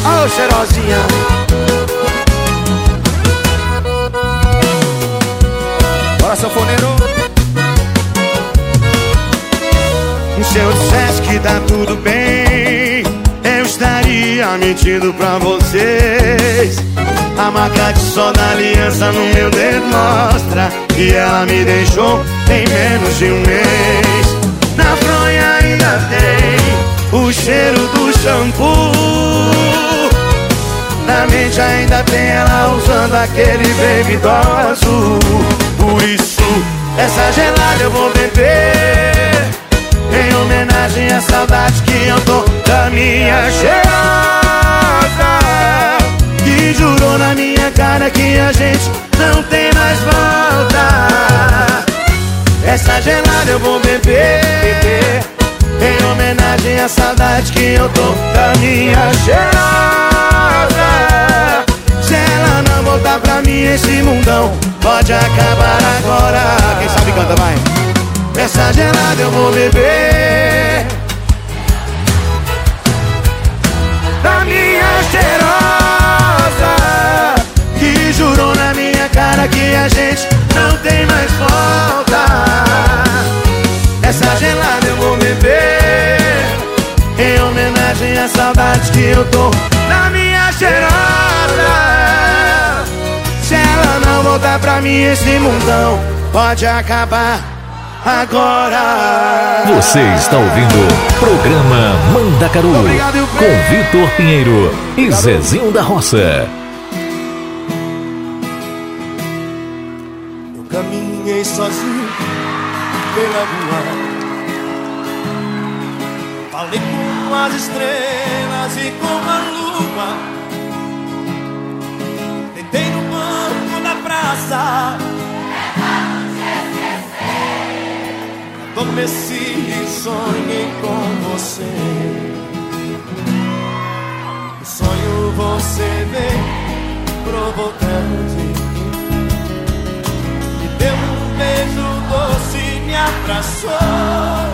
Ô cheirosinha Se eu dissesse que tá tudo bem Eu estaria mentindo pra vocês. A marca de sol da aliança no meu dedo mostra Que ela me deixou em menos de um mês. Na fronha ainda tem o cheiro do shampoo. Na mente ainda tem ela usando aquele baby doll azul. Por isso, essa gelada eu vou beber em homenagem à saudade que eu tô da minha cheirosa Que jurou na minha cara que a gente não tem mais volta. Essa gelada eu vou beber Em homenagem à saudade que eu tô da minha cheirosa Se ela não voltar pra mim esse mundão Pode acabar agora. Quem sabe canta, vai essa gelada eu vou beber. Da minha cheirosa Que jurou na minha cara que a gente não tem mais volta. Essa gelada eu vou beber Em homenagem à saudade que eu tô. Da minha cheirosa Se ela não voltar pra mim esse mundão Pode acabar agora. Você está ouvindo programa Mandacaru Obrigado, com Vitor Pinheiro e Zezinho da Roça. Eu caminhei sozinho pela rua. Falei com as estrelas Adormeci e sonhei com você. No sonho você veio provocante. Me deu um beijo doce me abraçou.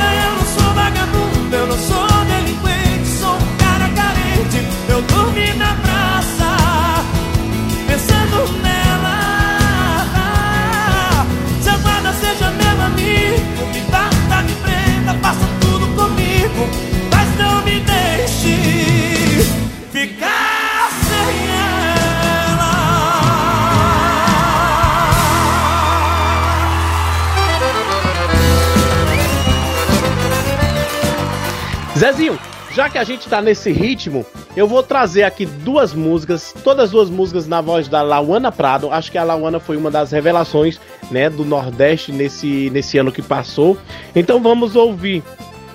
Zezinho, já que a gente tá nesse ritmo, eu vou trazer aqui duas músicas, todas as duas músicas na voz da Lauana Prado. Acho que a Lauana foi uma das revelações, né, do Nordeste nesse, nesse ano que passou. Então vamos ouvir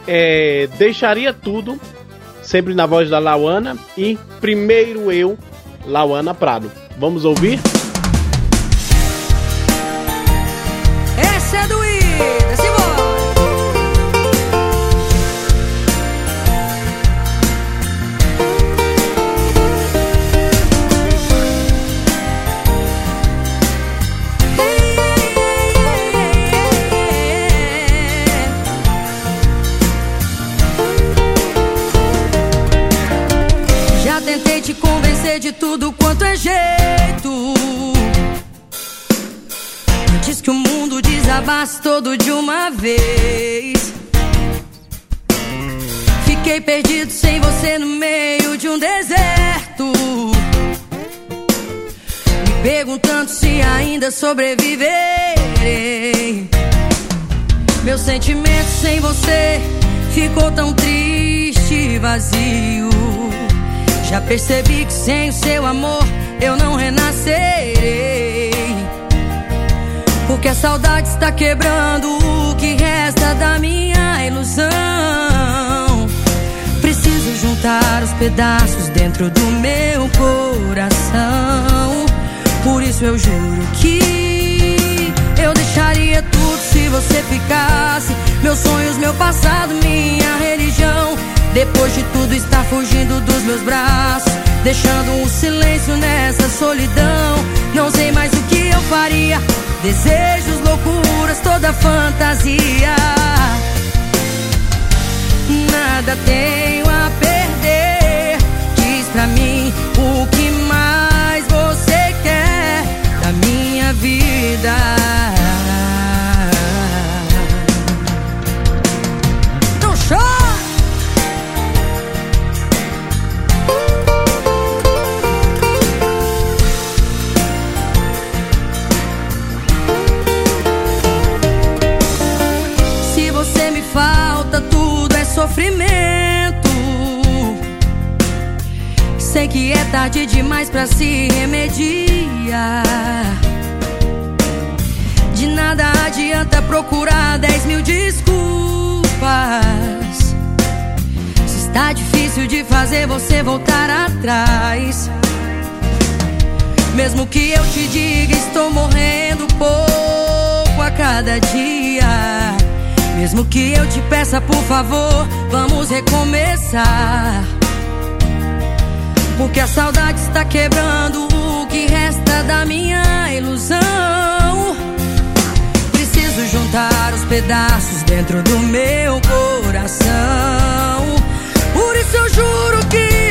é, Deixaria Tudo, sempre na voz da Lauana, e Primeiro Eu, Lauana Prado. Vamos ouvir? Desabasse todo de uma vez. Fiquei perdido sem você no meio de um deserto. Me perguntando se ainda sobreviverei. Meu sentimento sem você ficou tão triste e vazio. Já percebi que sem o seu amor eu não renascerei. Porque a saudade está quebrando o que resta da minha ilusão. Preciso juntar os pedaços dentro do meu coração. Por isso eu juro que eu deixaria tudo se você ficasse. Meus sonhos, meu passado, minha religião. Depois de tudo está fugindo dos meus braços, deixando um silêncio nessa solidão. Não sei mais o que eu faria. Desejos, loucuras, toda fantasia. Nada tenho a perder. Diz pra mim o que sofrimento. Sei que é tarde demais pra se remediar. De nada adianta procurar dez mil desculpas. Se está difícil de fazer você voltar atrás. Mesmo que eu te diga, estou morrendo pouco a cada dia. Mesmo que eu te peça, por favor, vamos recomeçar. Porque a saudade está quebrando o que resta da minha ilusão. Preciso juntar os pedaços dentro do meu coração. Por isso eu juro que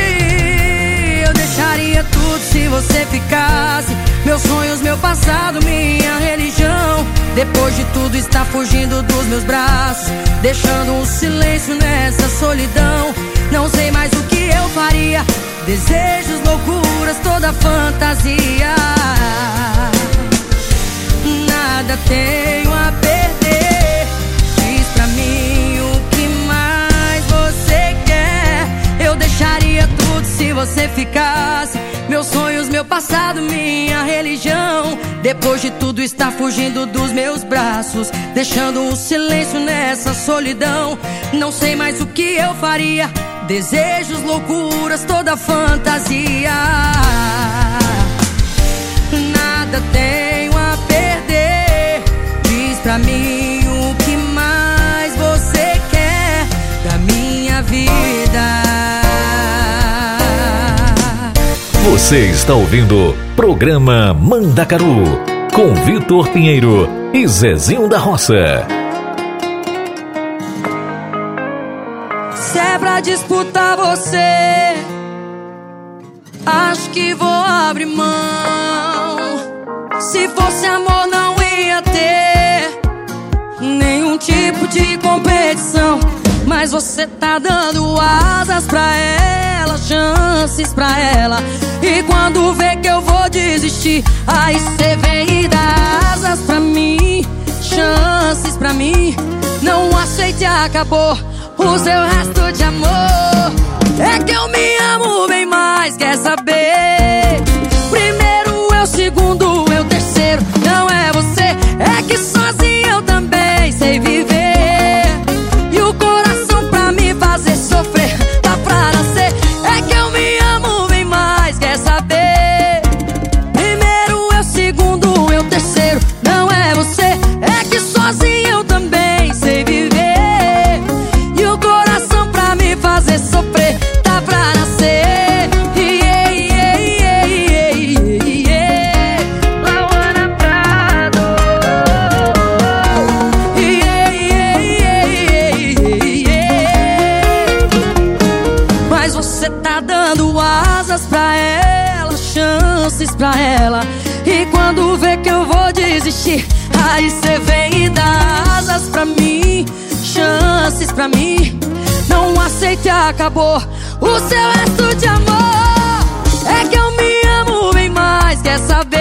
deixaria tudo se você ficasse. Meus sonhos, meu passado, minha religião. Depois de tudo está fugindo dos meus braços, deixando um silêncio nessa solidão. Não sei mais o que eu faria. Desejos, loucuras, toda fantasia. Nada tenho a perder. Diz pra mim Eu deixaria tudo se você ficasse. Meus sonhos, meu passado, minha religião. Depois de tudo, está fugindo dos meus braços, deixando um silêncio nessa solidão. Não sei mais o que eu faria. Desejos, loucuras, toda fantasia. Nada tenho a perder. Diz pra mim Você está ouvindo programa Mandacaru com Vitor Pinheiro e Zezinho da Roça. Se é pra disputar você, acho que vou abrir mão. Se fosse amor, não ia ter nenhum tipo de competição. Mas você tá dando asas pra ela, chances pra ela. E quando vê que eu vou desistir, aí cê vem e dá asas pra mim, chances pra mim. Não aceite, acabou o seu resto de amor. É que eu me amo bem mais, quer saber? Primeiro eu, segundo eu, terceiro. Não é você, é que sozinho eu também sei viver. E quando vê que eu vou desistir, aí cê vem e dá asas pra mim, chances pra mim. Não aceite, acabou o seu resto de amor. É que eu me amo bem mais, quer saber?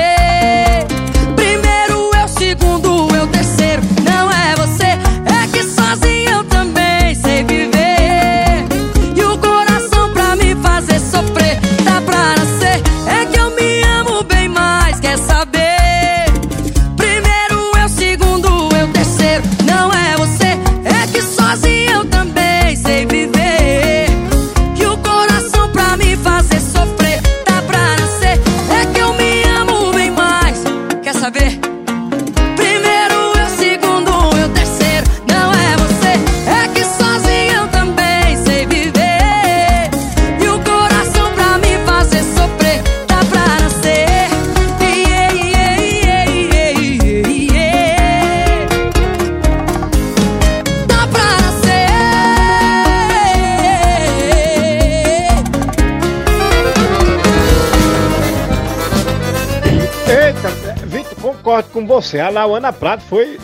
Com você. A Lauana Prado foi,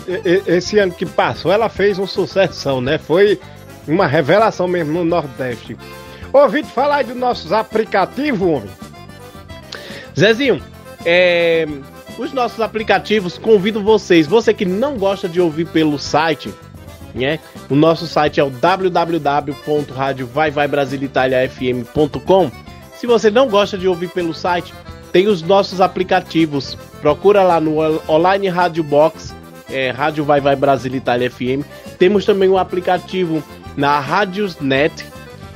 esse ano que passou, ela fez uma sucessão, né? Foi uma revelação mesmo no Nordeste. Ô, Vitor, fala aí dos nossos aplicativos, homem. Zezinho, é, os nossos aplicativos convido vocês, você que não gosta de ouvir pelo site, né? O nosso site é o www.radiovaivaibrasilitaliafm.com. Se você não gosta de ouvir pelo site, tem os nossos aplicativos. Procura lá no on- Online Radio Box, é, Rádio Vai Vai Brasil Itália FM. Temos também um aplicativo na Radiosnet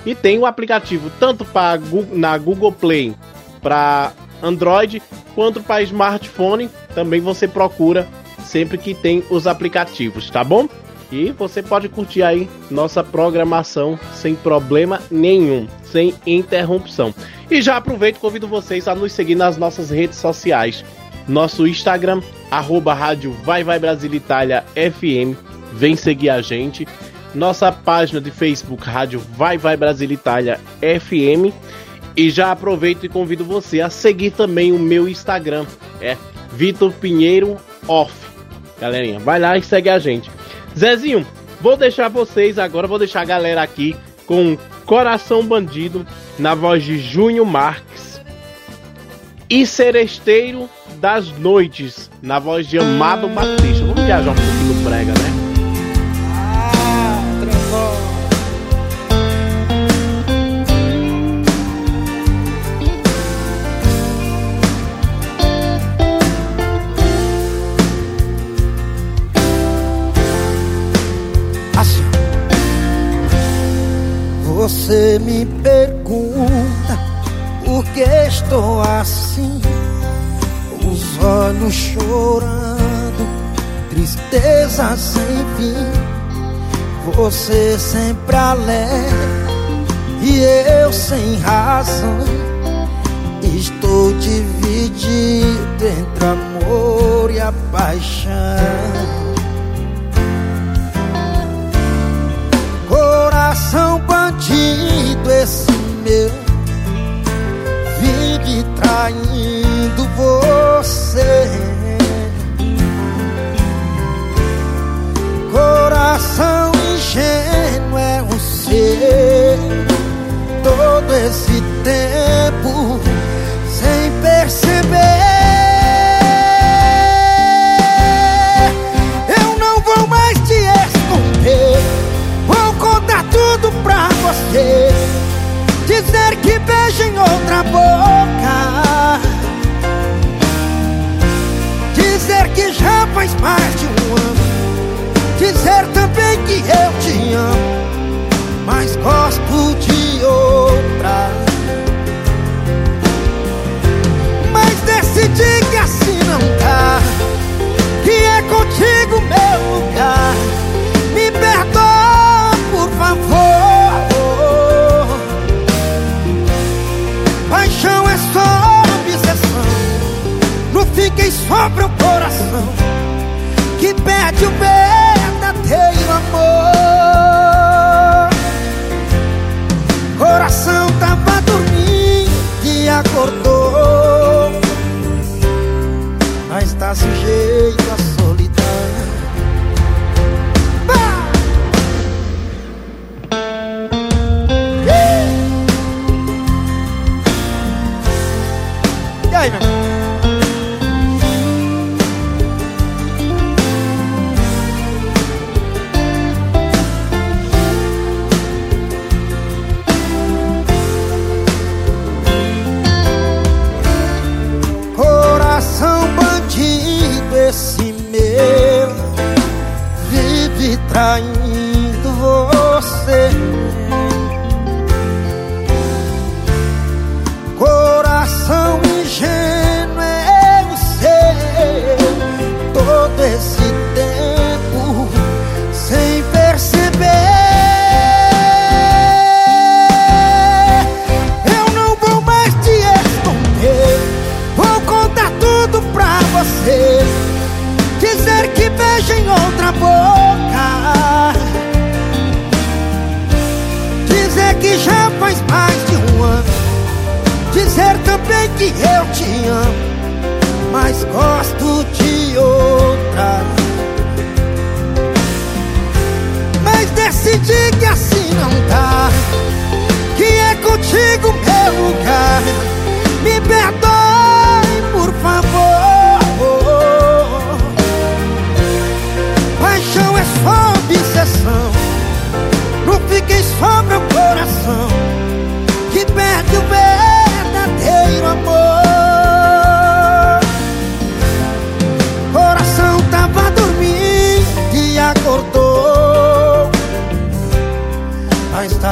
e tem um aplicativo tanto para na Google Play para Android quanto para smartphone. Também você procura sempre que tem os aplicativos, tá bom? E você pode curtir aí nossa programação sem problema nenhum, sem interrupção. E já aproveito e convido vocês a nos seguir nas nossas redes sociais. Nosso Instagram, arroba rádio Vai Vai Brasil Itália FM. Vem seguir a gente. Nossa página de Facebook, Rádio Vai Vai Brasil Itália FM. E já aproveito e convido você a seguir também o meu Instagram. É Vitor Pinheiro Off. Galerinha, vai lá e segue a gente. Zezinho, vou deixar vocês agora, vou deixar a galera aqui com Coração Bandido na voz de Júnior Marques e Seresteiro das Noites na voz de Amado Batista. Vamos viajar um pouquinho no brega, né? Assim, os olhos chorando, tristeza sem fim. Você sempre alegre e eu sem razão. Estou dividido entre amor e a paixão. Coração bandido, esse meu traindo você. Coração ingênuo é o seu. Todo esse tempo sem perceber. Dizer que beijo em outra boca. Faz mais de um ano. Dizer também que eu te amo. Mas gosto de outra.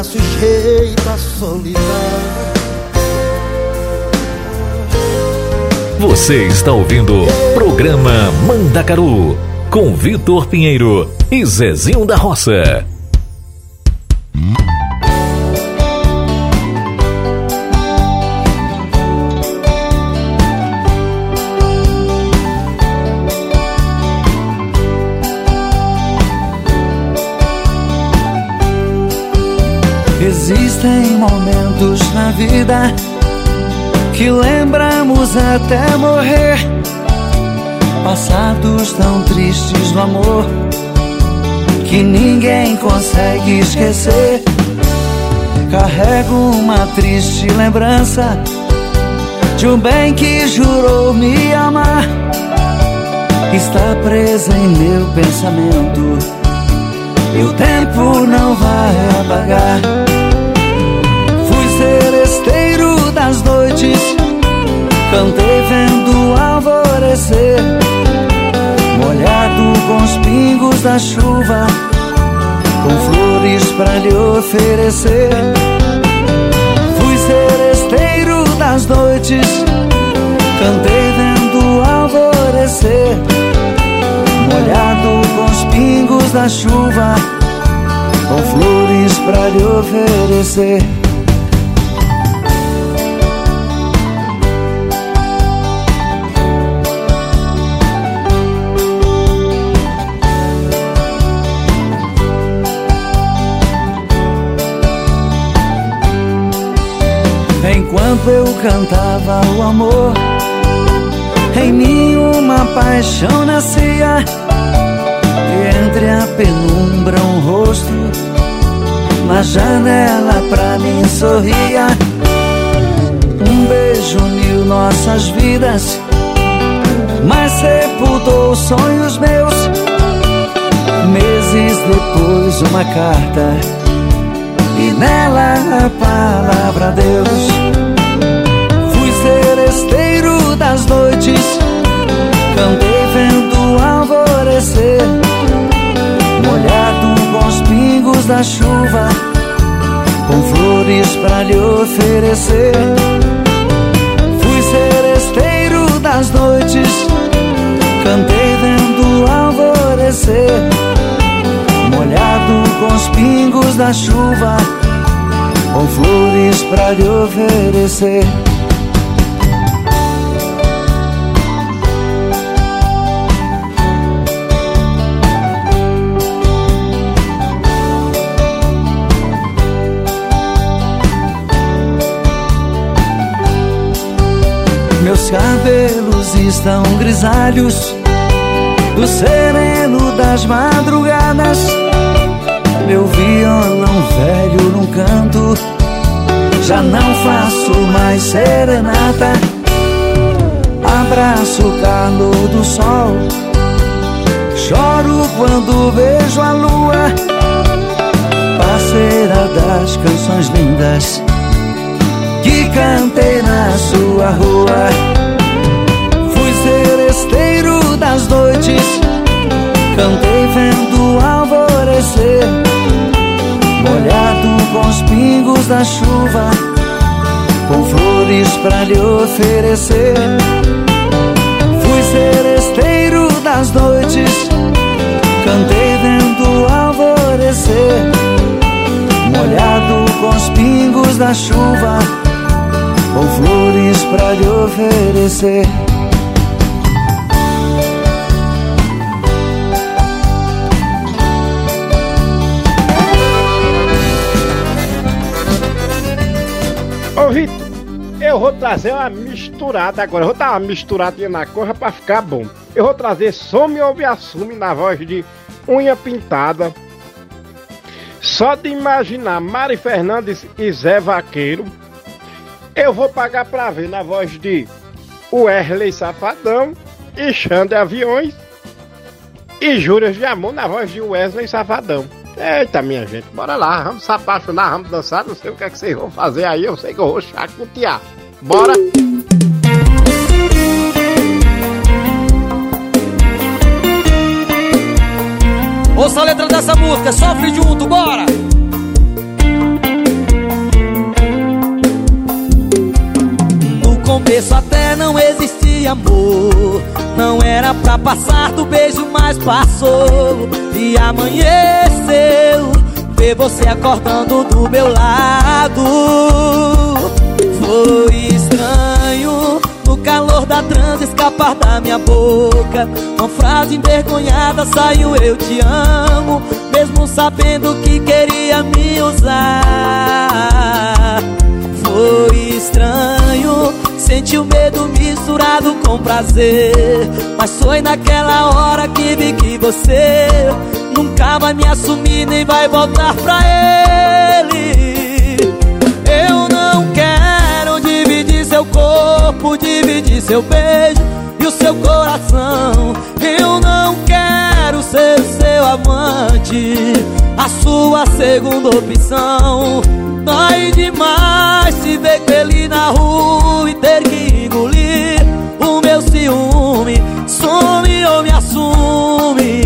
Sujeito à solidão. Você está ouvindo Programa Mandacaru com Vitor Pinheiro e Zezinho da Roça. Existem momentos na vida que lembramos até morrer. Passados tão tristes do amor que ninguém consegue esquecer. Carrego uma triste lembrança de um bem que jurou me amar. Está presa em meu pensamento e o tempo não vai apagar. Seresteiro das noites, cantei vendo o alvorecer, molhado com os pingos da chuva, com flores pra lhe oferecer. Fui noites, cantei vendo o alvorecer, molhado com os pingos da chuva, com flores pra lhe oferecer. Enquanto eu cantava o amor, em mim uma paixão nascia. E entre a penumbra um rosto, na janela pra mim sorria. Um beijo uniu nossas vidas, mas sepultou sonhos meus. Meses depois, uma carta e nela a palavra Deus. Fui seresteiro das noites, cantei vendo alvorecer, molhado com os pingos da chuva, com flores pra lhe oferecer. Fui seresteiro das noites, cantei vendo alvorecer molhado com os pingos da chuva, com flores pra lhe oferecer. Meus cabelos estão grisalhos do sereno das madrugadas. Meu violão velho num canto, já não faço mais serenata. Abraço o calor do sol, choro quando vejo a lua, parceira das canções lindas que cantei na sua rua. Fui seresteiro das noites, cantei vendo alvorecer, com os pingos da chuva, com flores pra lhe oferecer. Fui seresteiro das noites, cantei vendo alvorecer, molhado com os pingos da chuva, com flores pra lhe oferecer. Eu vou trazer uma misturada agora. Eu vou dar uma misturadinha na coisa pra ficar bom. Eu vou trazer Some Ouve Assume na voz de Unha Pintada. Só de imaginar Mari Fernandes e Zé Vaqueiro. Eu vou pagar pra ver na voz de Wesley Safadão e Xande Aviões. E Júrias de Amor na voz de Wesley Safadão. Eita, minha gente, bora lá, vamos se apaixonar, vamos dançar. Não sei o que é que vocês vão fazer aí, eu sei que eu vou chacotear. Bora! Ouça a letra dessa música, sofre junto, bora! No começo até não existia amor Não era pra passar do beijo, mas passou E amanheceu Ver você acordando do meu lado Foi estranho. No calor da transa escapar da minha boca. Uma frase envergonhada saiu eu te amo. Mesmo sabendo que queria me usar. Foi estranho Senti o medo misturado com prazer. Mas foi naquela hora que vi que você Nunca vai me assumir nem vai voltar pra ele seu corpo Dividir seu beijo e o seu coração Eu não quero ser seu amante A sua segunda opção Dói demais se ver com ele na rua e ter que engolir o meu ciúme. Some ou me assume,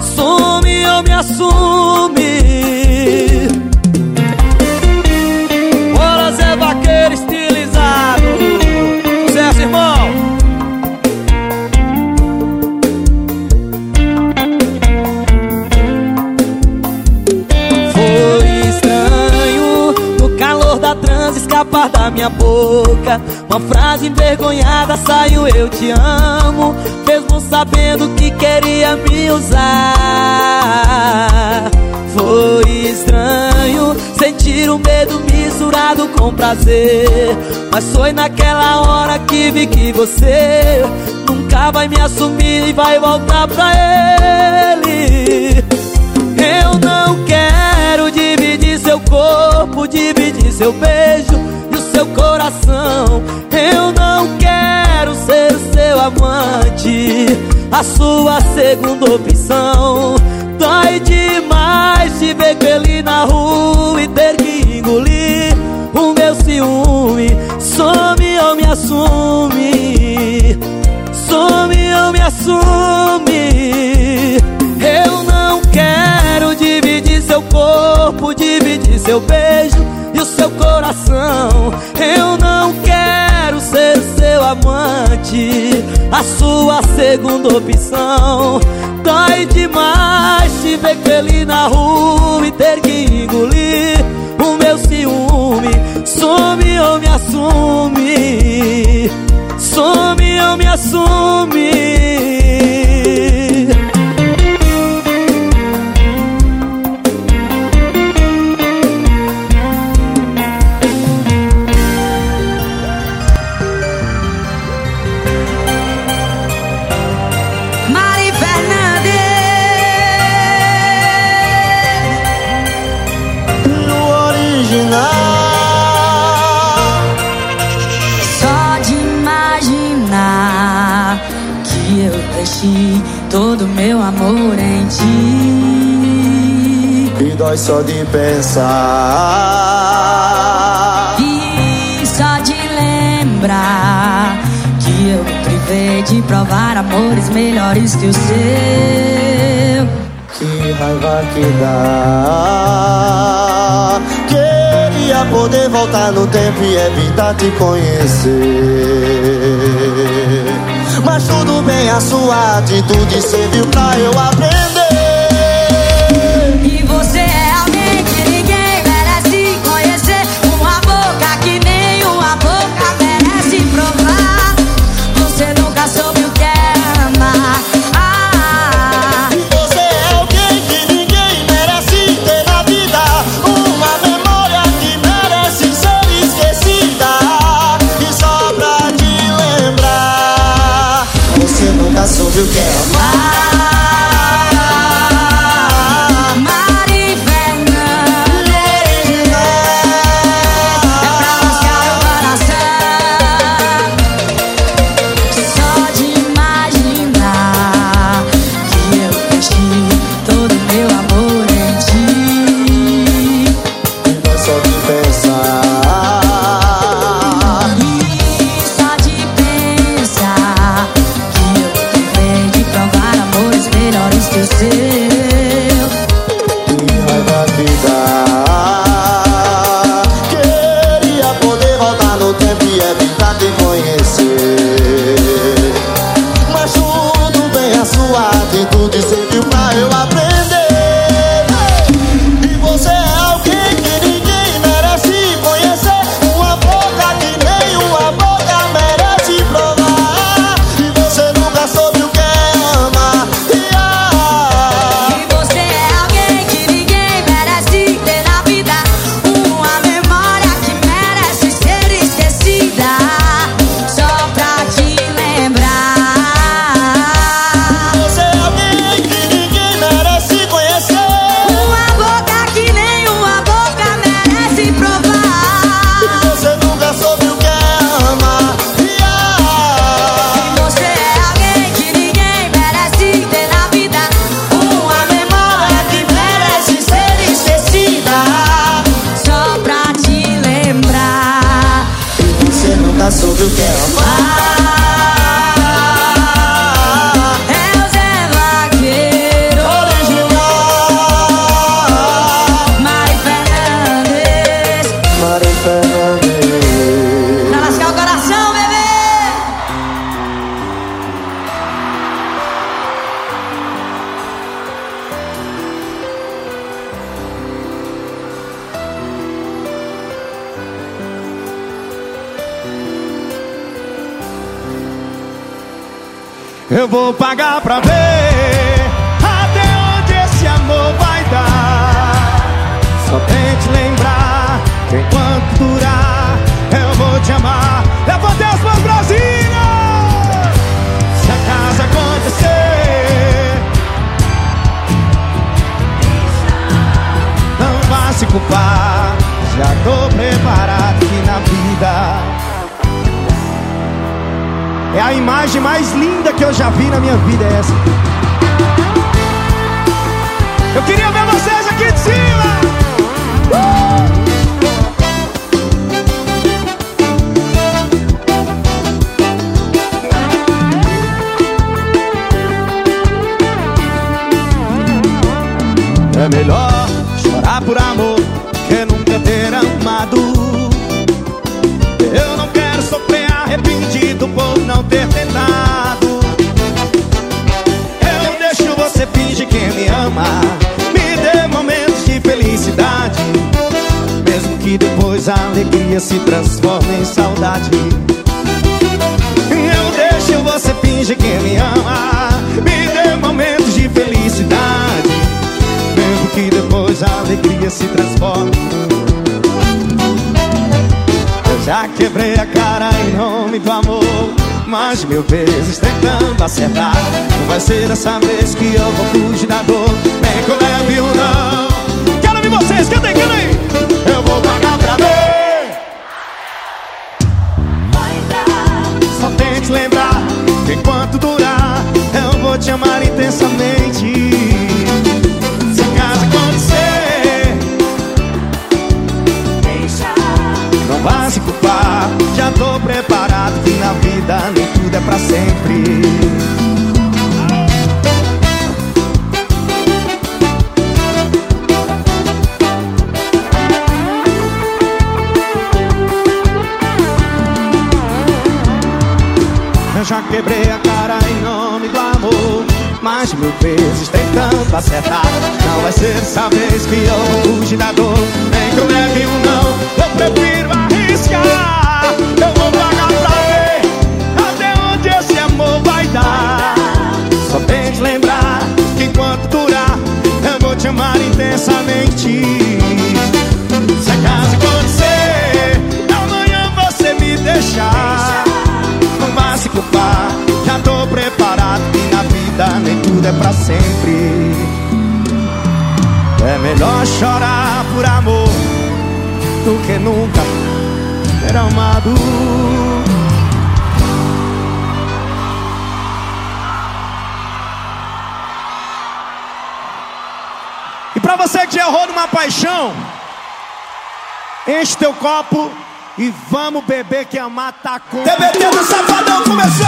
some ou me assume. Escapar da minha boca. Uma frase envergonhada saiu eu te amo, mesmo sabendo que queria me usar. Foi estranho sentir o medo misturado com prazer. Mas foi naquela hora que vi que você nunca vai me assumir e vai voltar pra ele. Eu não quero corpo, dividir seu beijo e o seu coração. Eu não quero ser o seu amante, a sua segunda opção. Dói demais te ver com ele na rua e ter que engolir o meu ciúme. Some ou me assume, some ou me assume. Eu não quero dividir seu corpo, dividir seu beijo e o seu coração. Eu não quero ser seu amante, a sua segunda opção. Dói demais te ver com ele na rua e ter que engolir o meu ciúme. Some ou me assume, some ou me assume. Dói só de pensar. E só de lembrar Que eu me privei de provar amores melhores que o seu. Que raiva que dá. Queria poder voltar no tempo e evitar te conhecer. Mas tudo bem, a sua atitude serviu pra eu aprender Eu vou pagar pra ver até onde esse amor vai dar. Só tente lembrar que enquanto durar, eu vou te amar. Levante as mãos, Brasília! Se acaso acontecer, não vá se culpar. Já tô preparado É a imagem mais linda que eu já vi na minha vida, é essa. Eu queria ver vocês aqui de cima. É melhor chorar por amor que nunca ter amado. Depois a alegria se transforme em saudade. Eu deixo você fingir que me ama. Me dê momentos de felicidade. Mesmo que depois a alegria se transforme. Eu já quebrei a cara em nome do amor. Mais mil vezes tentando acertar. Não vai ser dessa vez que eu vou fugir da dor. Nem eu leve ou não. Quero ouvir vocês, cantem, cantem. Dessa vez que paixão, enche teu copo e vamos beber que amar tá com. TBT do Safadão começou!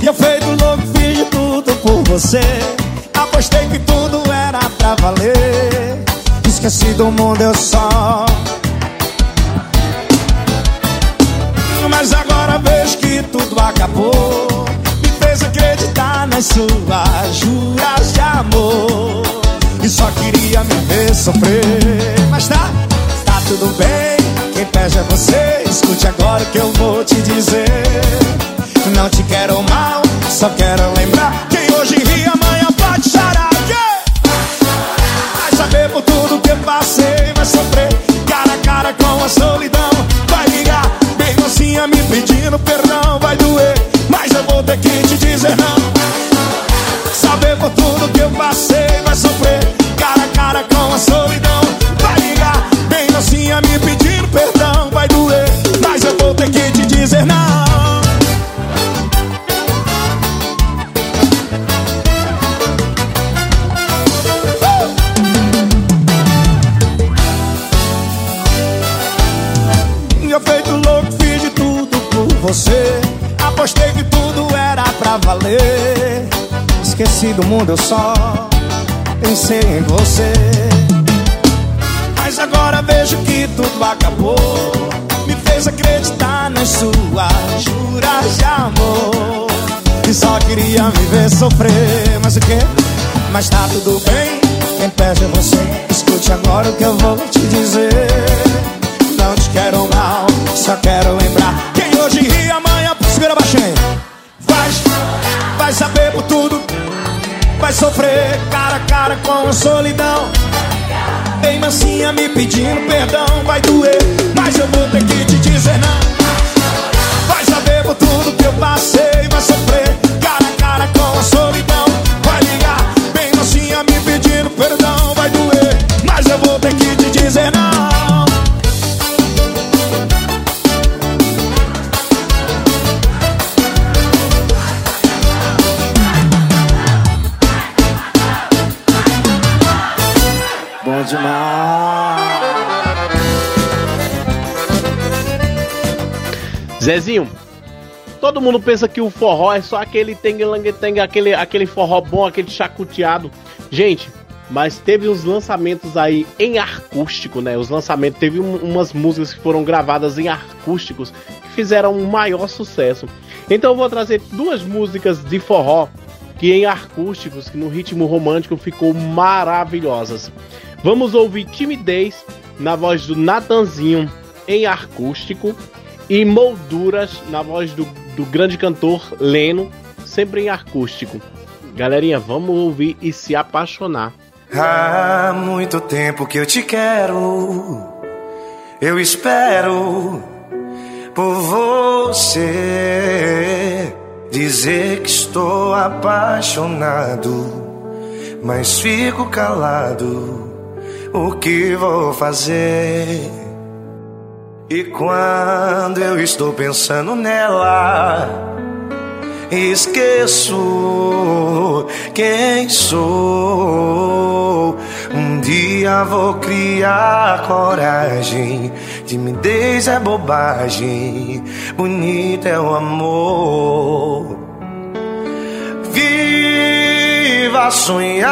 E eu feito louco, fiz tudo por você. Apostei que tudo era pra valer. Esqueci do mundo, eu só suas juras de amor. E só queria me ver sofrer. Mas tá, tá tudo bem. Quem pede é você. Escute agora o que eu vou te dizer. Não te quero mal Só quero lembrar Quem hoje ri amanhã pode chorar. Yeah! Vai saber por tudo que passei Vai sofrer cara a cara com a solidão. Vai ligar bem mocinha me pedindo perdão Vai doer, mas eu vou ter que te dizer não por tudo que eu passei Vai sofrer cara a cara com a solidão. Vai ligar bem mocinha me pedindo Esqueci do mundo, eu só pensei em você. Mas agora vejo que tudo acabou. Me fez acreditar nas suas juras de amor. E só queria me ver sofrer. Mas o que? mas tá tudo bem. Quem pede é você. Escute agora o que eu vou te dizer. Não te quero mal, só quero lembrar. Quem hoje ri, amanhã segura baixinho. Vai, vai saber por tudo. Vai sofrer cara a cara com a solidão. Bem mansinha me pedindo perdão. Vai doer, mas eu vou ter que te dizer não. Vai saber por tudo que eu passei. Vai sofrer cara a cara com a solidão. Vai ligar, bem mansinha me pedindo perdão. Vai doer, mas eu vou ter que te dizer não. Zezinho, todo mundo pensa que o forró é só aquele tengue aquele, aquele forró bom, aquele chacuteado. Gente, mas teve uns lançamentos aí em acústico, né? Os lançamentos, teve um- umas músicas que foram gravadas em acústicos que fizeram um maior sucesso. Então eu vou trazer duas músicas de forró que em acústicos, que no ritmo romântico ficou maravilhosas. Vamos ouvir Timidez na voz do Natanzinho em acústico e Molduras na voz do, do grande cantor Leno, sempre em acústico. Galerinha, vamos ouvir e se apaixonar. Há muito tempo que eu te quero, eu espero por você dizer que estou apaixonado, mas fico calado. O que vou fazer? E quando eu estou pensando nela, esqueço quem sou. Um dia vou criar coragem. Timidez é bobagem, bonito é o amor. Viva sonhar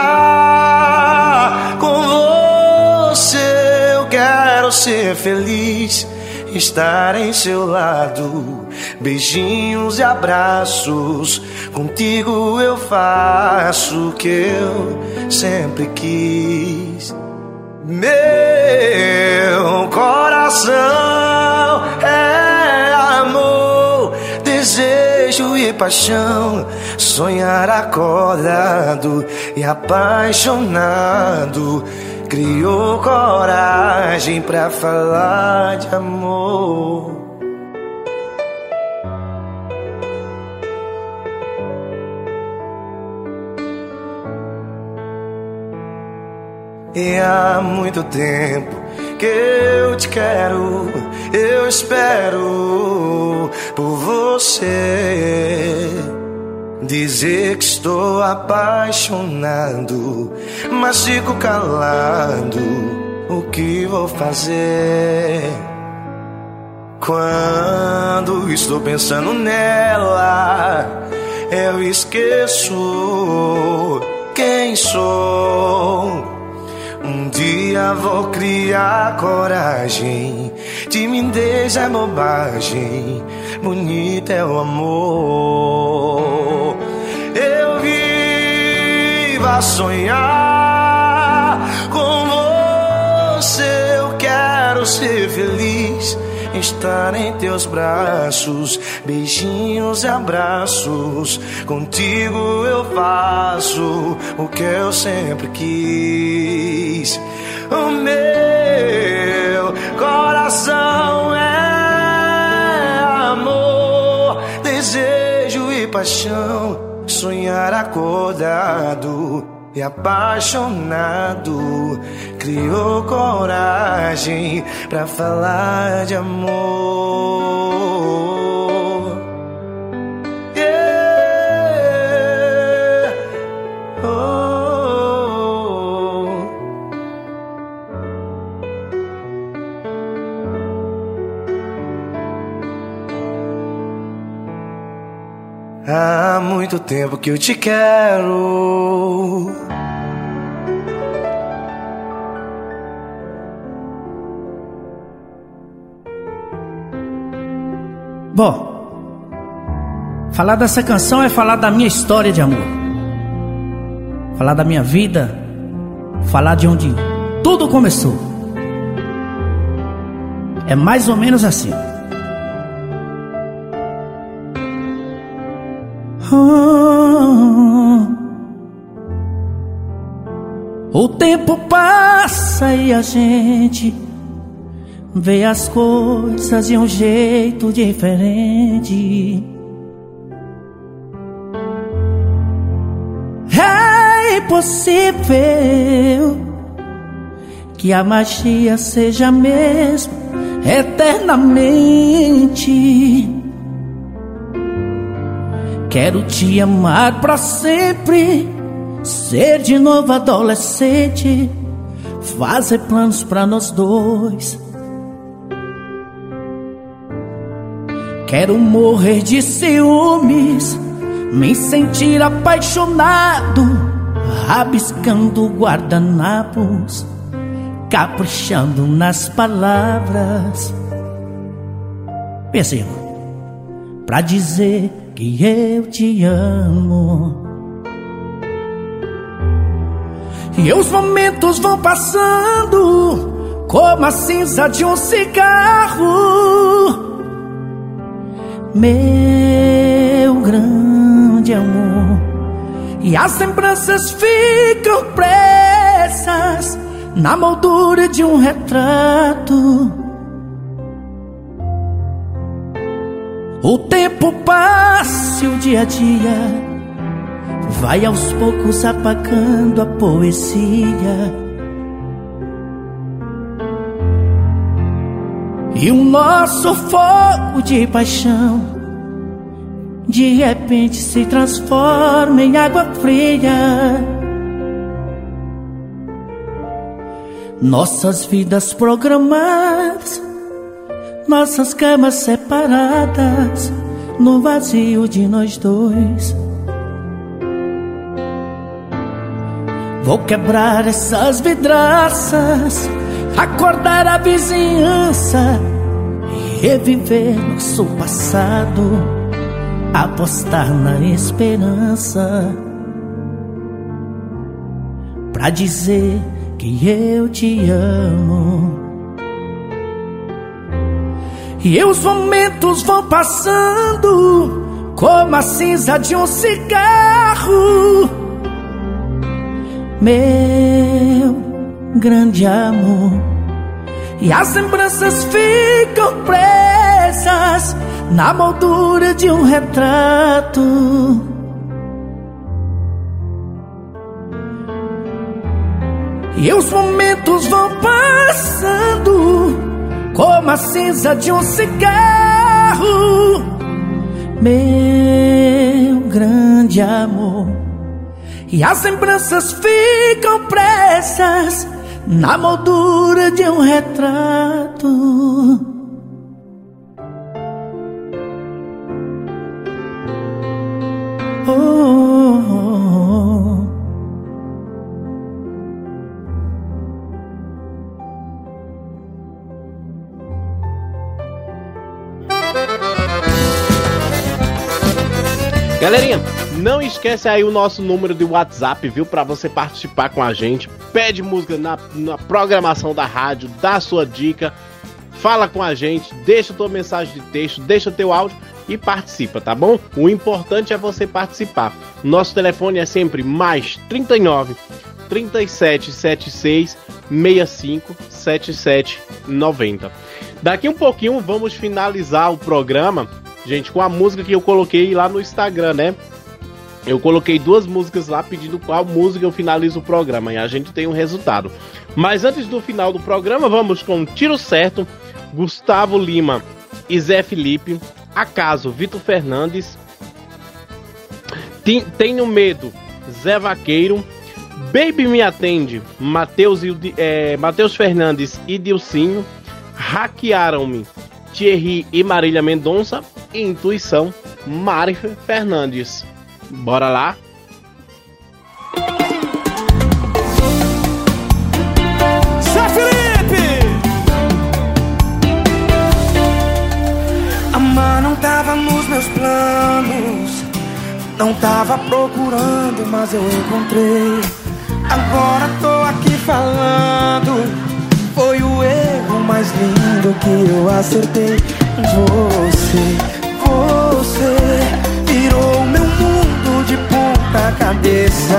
com você. Eu quero ser feliz, estar em seu lado. Beijinhos e abraços, contigo eu faço o que eu sempre quis. Meu coração é amor, desejo e paixão. Sonhar acordado e apaixonado. Criou coragem pra falar de amor. E há muito tempo que eu te quero, eu espero por você. Dizer que estou apaixonado, mas fico calado. O que vou fazer? Quando estou pensando nela, eu esqueço quem sou. Um dia vou criar coragem. Timidez é bobagem, bonito é o amor. Sonhar com você. Eu quero ser feliz. Estar em teus braços, beijinhos e abraços. Contigo eu faço o que eu sempre quis. O meu coração é amor, desejo e paixão. Sonhar acordado e apaixonado. Criou coragem pra falar de amor. Há muito tempo que eu te quero. Bom, falar dessa canção é falar da minha história de amor. falar da minha vida, falar de onde tudo começou. É mais ou menos assim. O tempo passa e a gente vê as coisas de um jeito diferente. É impossível que a magia seja mesmo eternamente. Quero te amar pra sempre, ser de novo adolescente, fazer planos pra nós dois. Quero morrer de ciúmes, me sentir apaixonado, rabiscando guardanapos, caprichando nas palavras. Perceba, pra dizer que eu te amo. E os momentos vão passando como a cinza de um cigarro. Meu grande amor. E as lembranças ficam presas na moldura de um retrato. O tempo passa o dia a dia vai aos poucos apagando a poesia. E o nosso fogo de paixão de repente se transforma em água fria. Nossas vidas programadas nossas camas separadas no vazio de nós dois. Vou quebrar essas vidraças, acordar a vizinhança e reviver nosso passado, apostar na esperança. Pra dizer que eu te amo. E os momentos vão passando como a cinza de um cigarro. Meu grande amor. E as lembranças ficam presas na moldura de um retrato. E os momentos vão passando como a cinza de um cigarro. Meu grande amor. E as lembranças ficam presas na moldura de um retrato. Oh. Não esquece aí o nosso número de WhatsApp, viu? Pra você participar com a gente. Pede música na, na programação da rádio, dá sua dica, fala com a gente, deixa tua mensagem de texto, deixa teu áudio e participa, tá bom? O importante é você participar. Nosso telefone é sempre mais 39 3776 65 77 90. Daqui um pouquinho vamos finalizar o programa, gente, com a música que eu coloquei lá no Instagram, né? Eu coloquei duas músicas lá pedindo qual música eu finalizo o programa e a gente tem um resultado. Mas antes do final do programa, vamos com Tiro Certo, Gustavo Lima e Zé Felipe, Acaso, Vitor Fernandes, Tenho Medo, Zé Vaqueiro, Baby Me Atende, Matheus, é, Matheus Fernandes e Dilcinho, Hackearam-me, Thierry e Marília Mendonça, e Intuição, Mari Fernandes. Bora lá? Zé Felipe! Amar não tava nos meus planos. Não tava procurando, mas eu encontrei. Agora tô aqui falando. Foi o erro mais lindo que eu acertei. Você, você na cabeça.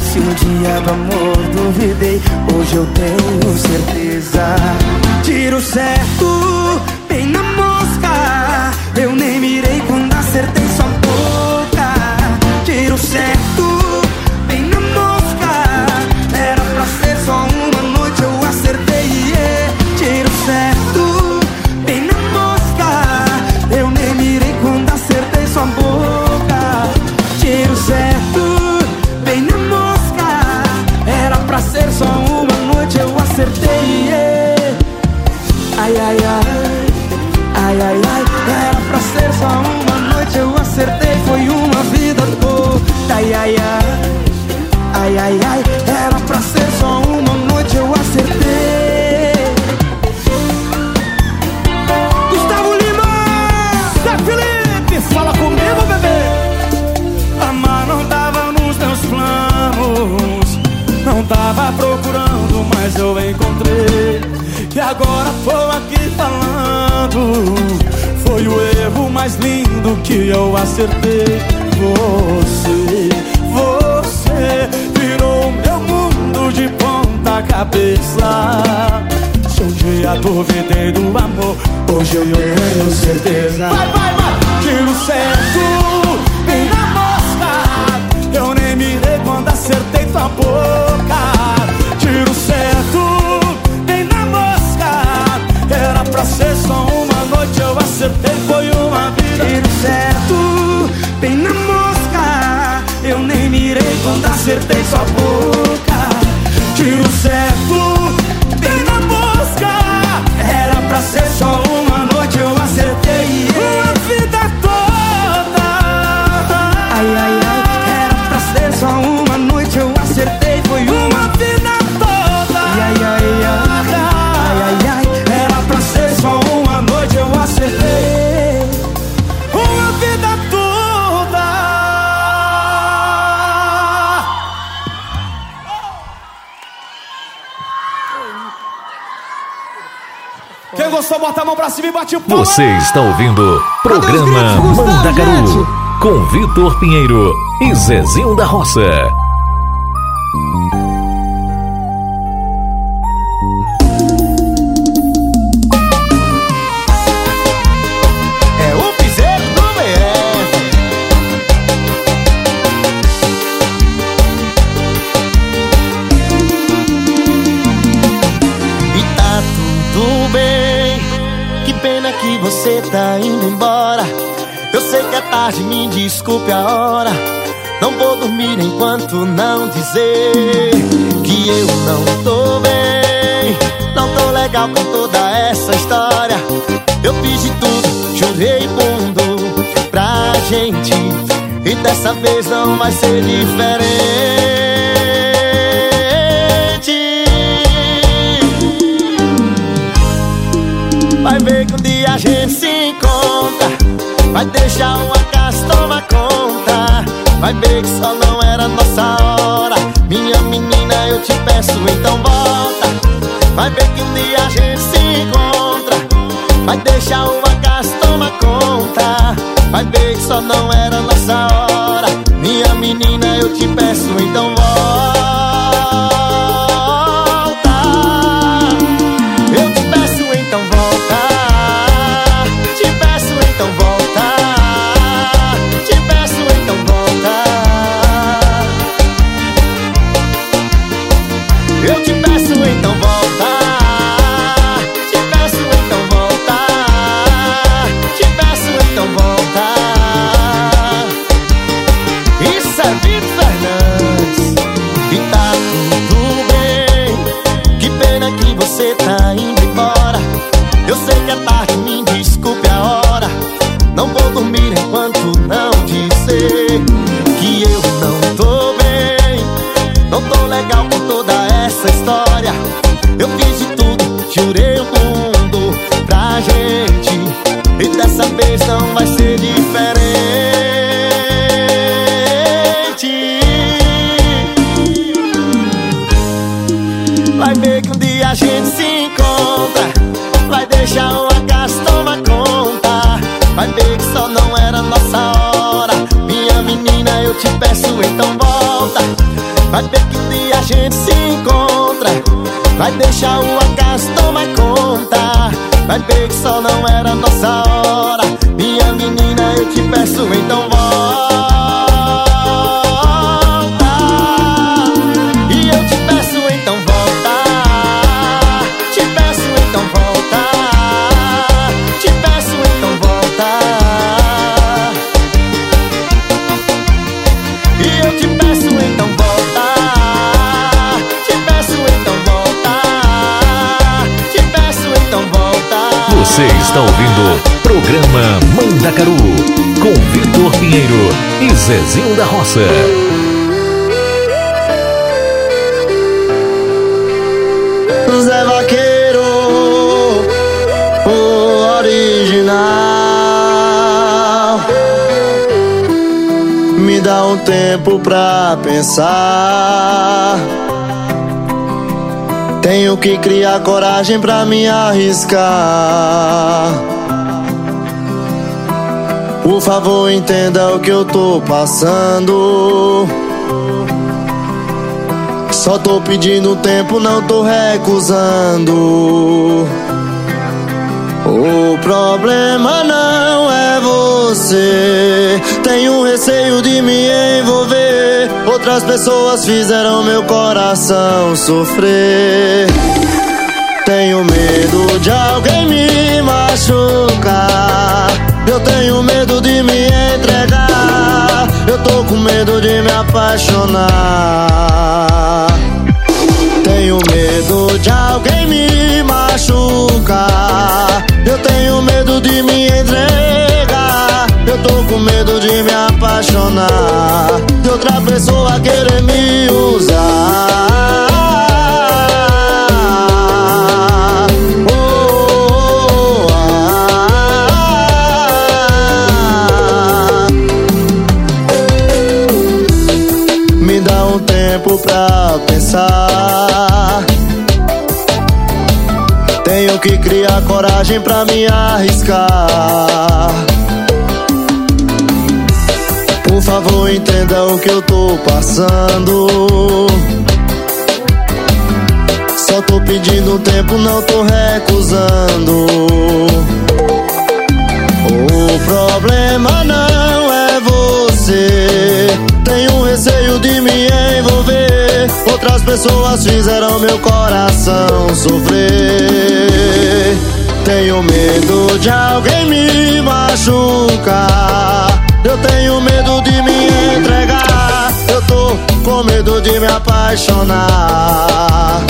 Se um dia do amor duvidei Hoje eu tenho certeza. Tiro certo Você está ouvindo Programa Mandagaru com Vitor Pinheiro e Zezinho da Roça. desculpe a hora. Não vou dormir enquanto não dizer que eu não tô bem. Não tô legal com toda essa história. Eu fiz de tudo, jurei mundo pra gente. E dessa vez não vai ser diferente. Vai ver que um dia a gente se Vai deixar uma casa toma conta. Vai ver que só não era nossa hora. Minha menina, eu te peço, então volta. Vai ver que um dia a gente se encontra. Vai deixar uma casa toma conta. Vai ver que só não era nossa hora. Minha menina, eu te peço, então volta. Zezinho da Roça. Zé Vaqueiro, o original. Me dá um tempo pra pensar. Tenho que criar coragem pra me arriscar. Por favor, entenda o que eu tô passando. Só tô pedindo tempo, não tô recusando. O problema não é você. Tenho receio de me envolver. Outras pessoas fizeram meu coração sofrer. Tenho medo de alguém me machucar. Eu tenho medo de me entregar. Eu tô com medo de me apaixonar. Tenho medo de alguém me machucar. Eu tenho medo de me entregar. Eu tô com medo de me apaixonar. De outra pessoa querer me usar. Pra pensar. Tenho que criar coragem pra me arriscar. Por favor, entenda o que eu tô passando. Só tô pedindo tempo, não tô recusando. O problema não é você. Tenho receio de me envolver. Outras pessoas fizeram meu coração sofrer. Tenho medo de alguém me machucar. Eu tenho medo de me entregar. Eu tô com medo de me apaixonar.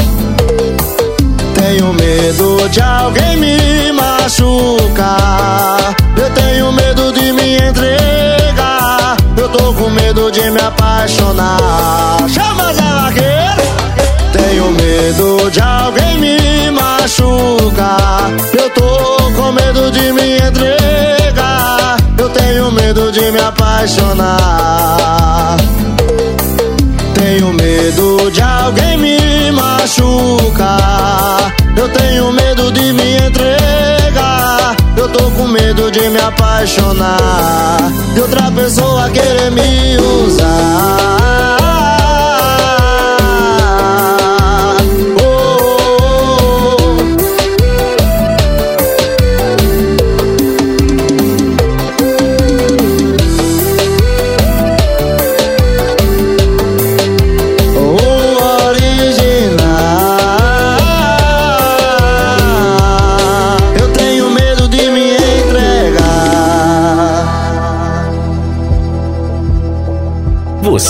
Tenho medo de alguém me machucar. Eu tenho medo de me entregar. Eu tô com medo de me apaixonar. Apaixonar. Tenho medo de alguém me machucar. Eu tenho medo de me entregar. Eu tô com medo de me apaixonar. De outra pessoa querer me usar.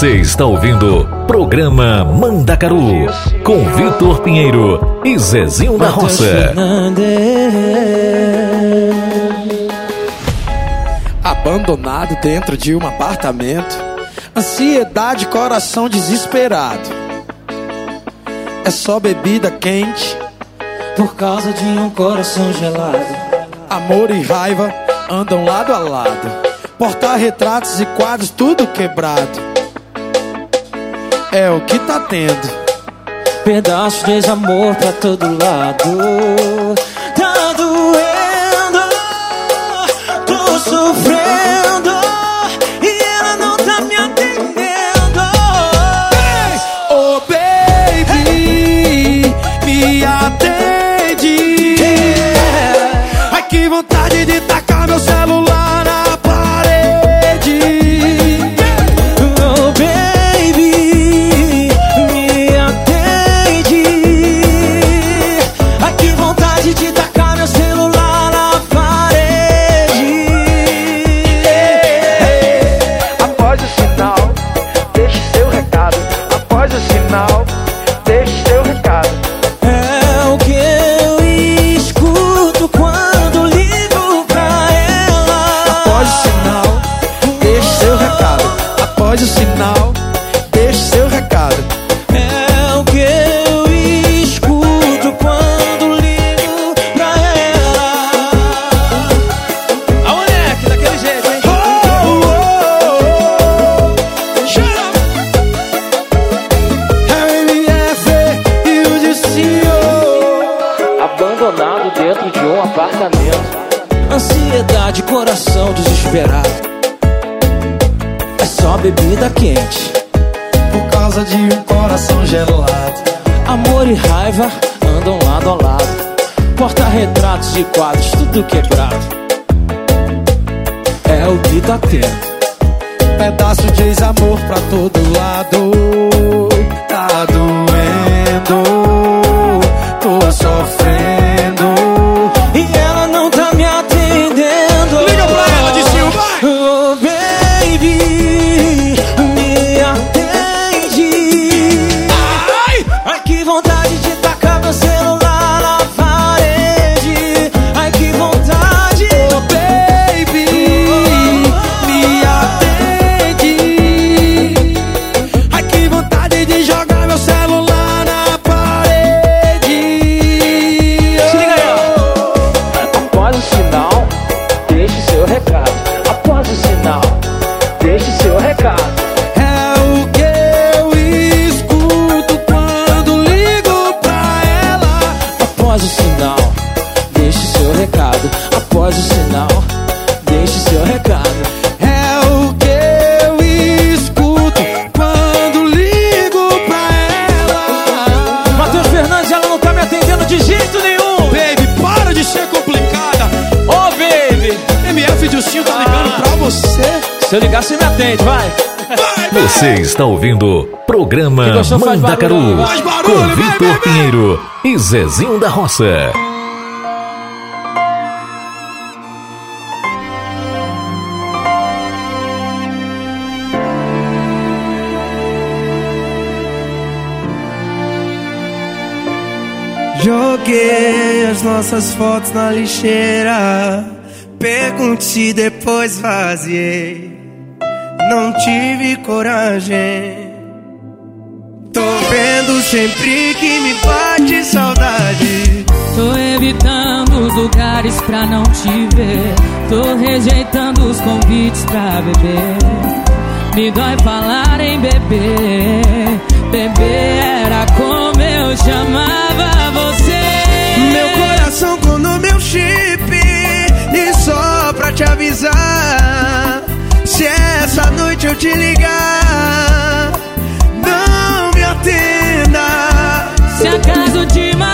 Você está ouvindo Programa Mandacaru com Vitor Pinheiro e Zezinho da Roça. Abandonado dentro de um apartamento. Ansiedade, coração desesperado. É só bebida quente. Por causa de um coração gelado. Amor e raiva andam lado a lado. Porta-retratos e quadros, tudo quebrado. É o que tá tendo. Pedaço de desamor pra todo lado. Tá doendo, tô sofrendo. Yeah. Se eu ligar, você me atende, vai. Você está ouvindo programa Mandacaru né? com Vitor Pinheiro e Zezinho da Roça. Joguei as nossas fotos na lixeira. Pergunte depois vaziei não tive coragem. Tô vendo sempre que me bate saudade. Tô evitando os lugares pra não te ver. Tô rejeitando os convites pra beber. Me dói falar em beber. Beber era como eu chamava você. Meu coração com no meu chip. E só pra te avisar. Se é essa noite eu te ligar, não me atenda. Se acaso te matar.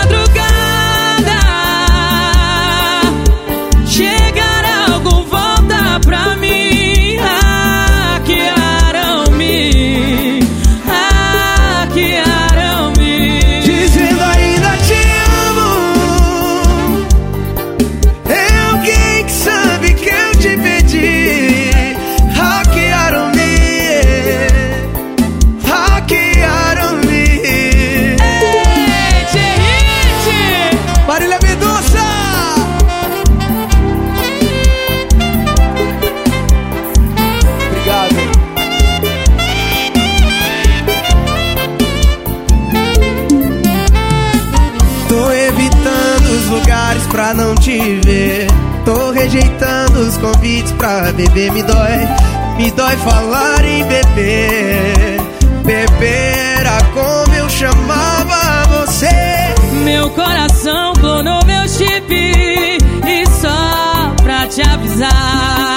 beber me dói, me dói falar em beber. Beber era como eu chamava você. Meu coração clonou meu chip e só pra te avisar.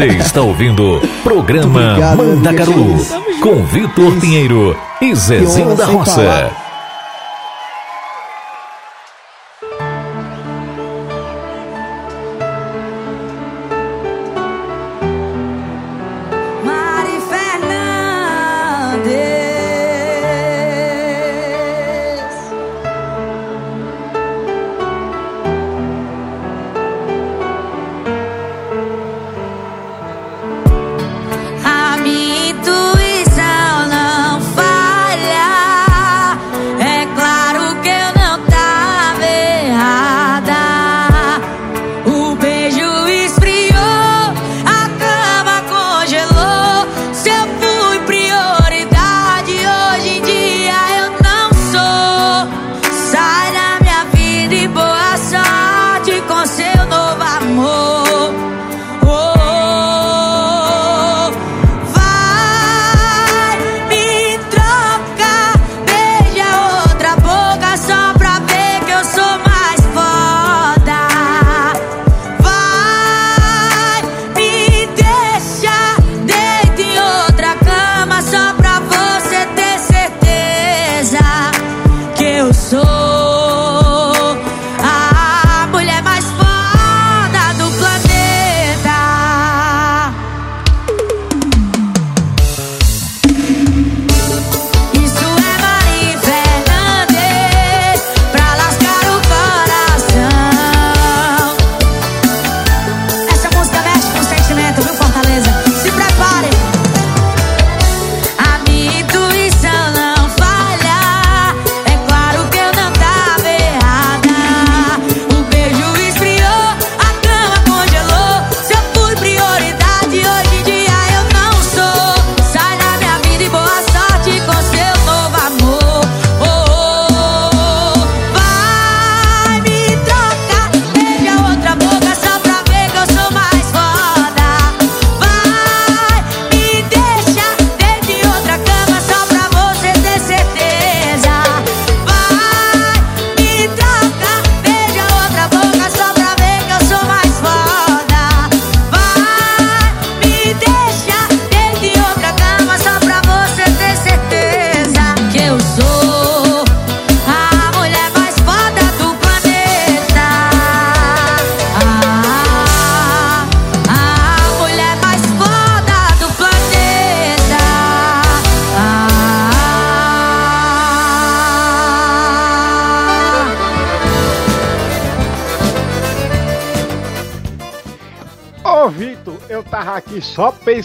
Você está ouvindo programa Obrigado, Mandacaru com Vitor Pinheiro e Zezinho da Roça.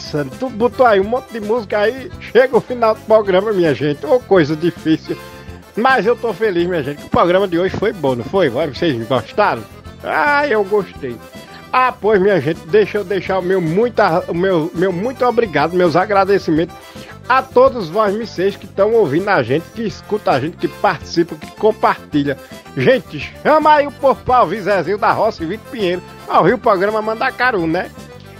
Pensando. Tu botou aí um monte de música aí, chega o final do programa, minha gente. Ô coisa difícil. Mas eu tô feliz, minha gente. O programa de hoje foi bom, não foi? Vocês gostaram? Ah, eu gostei. Ah, pois, minha gente, deixa eu deixar o meu muito, o meu, meu muito obrigado, meus agradecimentos a todos vós, que estão ouvindo a gente, que escuta a gente, que participa, que compartilha. Gente, chama aí o povo pra ouvir Zezinho da Roça e Vitor Pinheiro, pra ouvir o programa Mandacaru, né?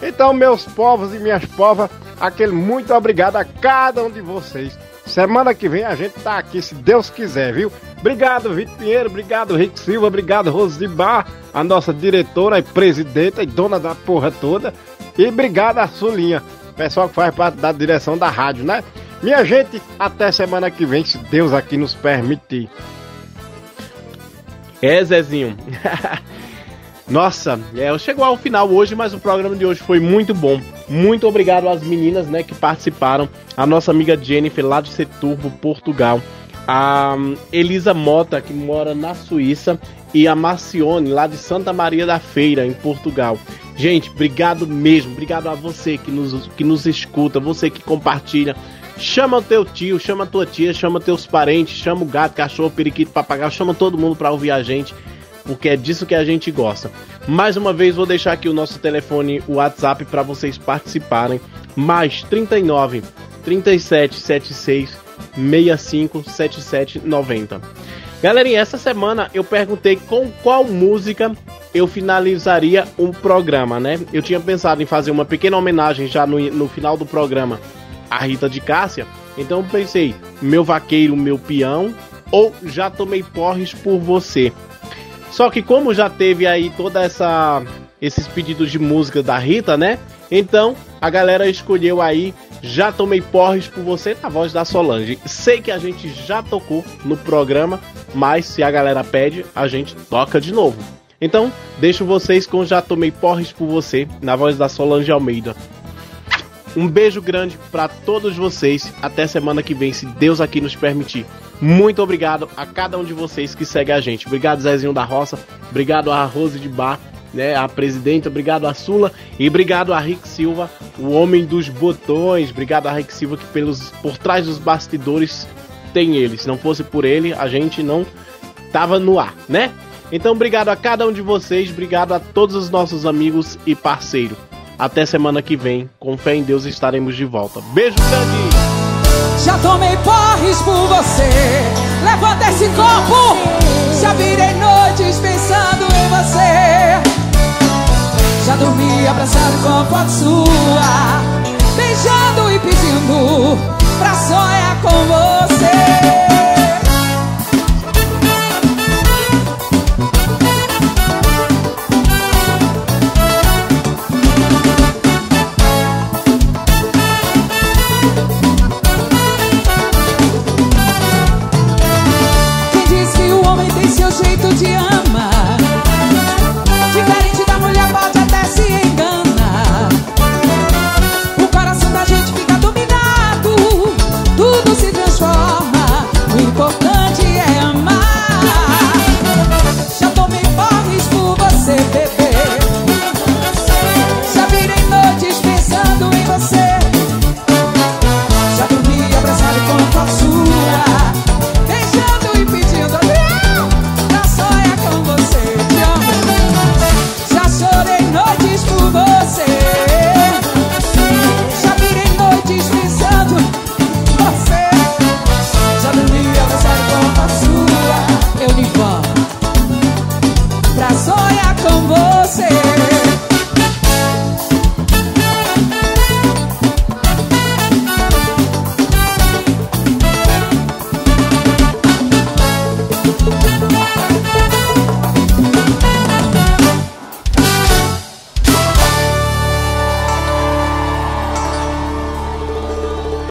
Então, meus povos e minhas povas, aquele muito obrigado a cada um de vocês. Semana que vem a gente tá aqui, se Deus quiser, viu? Obrigado, Vitor Pinheiro, obrigado, Rick Silva, obrigado, Rosibar, a nossa diretora e presidenta e dona da porra toda. E obrigado a Sulinha, pessoal que faz parte da direção da rádio, né? Minha gente, até semana que vem, se Deus aqui nos permitir. É, Zezinho. Nossa, é, chegou ao final hoje, mas o programa de hoje foi muito bom. Muito obrigado às meninas, né, que participaram. A nossa amiga Jennifer lá de Seturbo, Portugal. A hum, Elisa Mota, que mora na Suíça. E a Marcione, lá de Santa Maria da Feira, em Portugal. Gente, obrigado mesmo. Obrigado a você que nos, que nos escuta, você que compartilha. Chama o teu tio, chama a tua tia, chama teus parentes, chama o gato, cachorro, periquito, papagaio, chama todo mundo pra ouvir a gente, porque é disso que a gente gosta. Mais uma vez vou deixar aqui o nosso telefone, o WhatsApp para vocês participarem. Mais 39 37 76 65 77 90. Galerinha, essa semana eu perguntei com qual música eu finalizaria o programa, né? Eu tinha pensado em fazer uma pequena homenagem já no, no final do programa a Rita de Cássia. Então pensei, meu vaqueiro, meu peão, ou já tomei porres por você. Só que como já teve aí toda essa esses pedidos de música da Rita, né? Então, a galera escolheu aí Já Tomei Porres por Você na voz da Solange. Sei que a gente já tocou no programa, mas se a galera pede, a gente toca de novo. Então, deixo vocês com Já Tomei Porres por Você na voz da Solange Almeida. Um beijo grande para todos vocês. Até semana que vem, se Deus aqui nos permitir. Muito obrigado a cada um de vocês que segue a gente. Obrigado, Zezinho da Roça. Obrigado a Rose de Bar, né, a presidenta. Obrigado a Sula. E obrigado a Rick Silva, o homem dos botões. Obrigado a Rick Silva, que pelos, por trás dos bastidores tem ele. Se não fosse por ele, a gente não tava no ar, né? Então, obrigado a cada um de vocês. Obrigado a todos os nossos amigos e parceiros. Até semana que vem. Com fé em Deus estaremos de volta. Beijo grande! Já tomei porres por você. Levanta esse copo. Já virei noites pensando em você. Já dormi abraçado com a foto sua. Beijando e pedindo pra sonhar com você.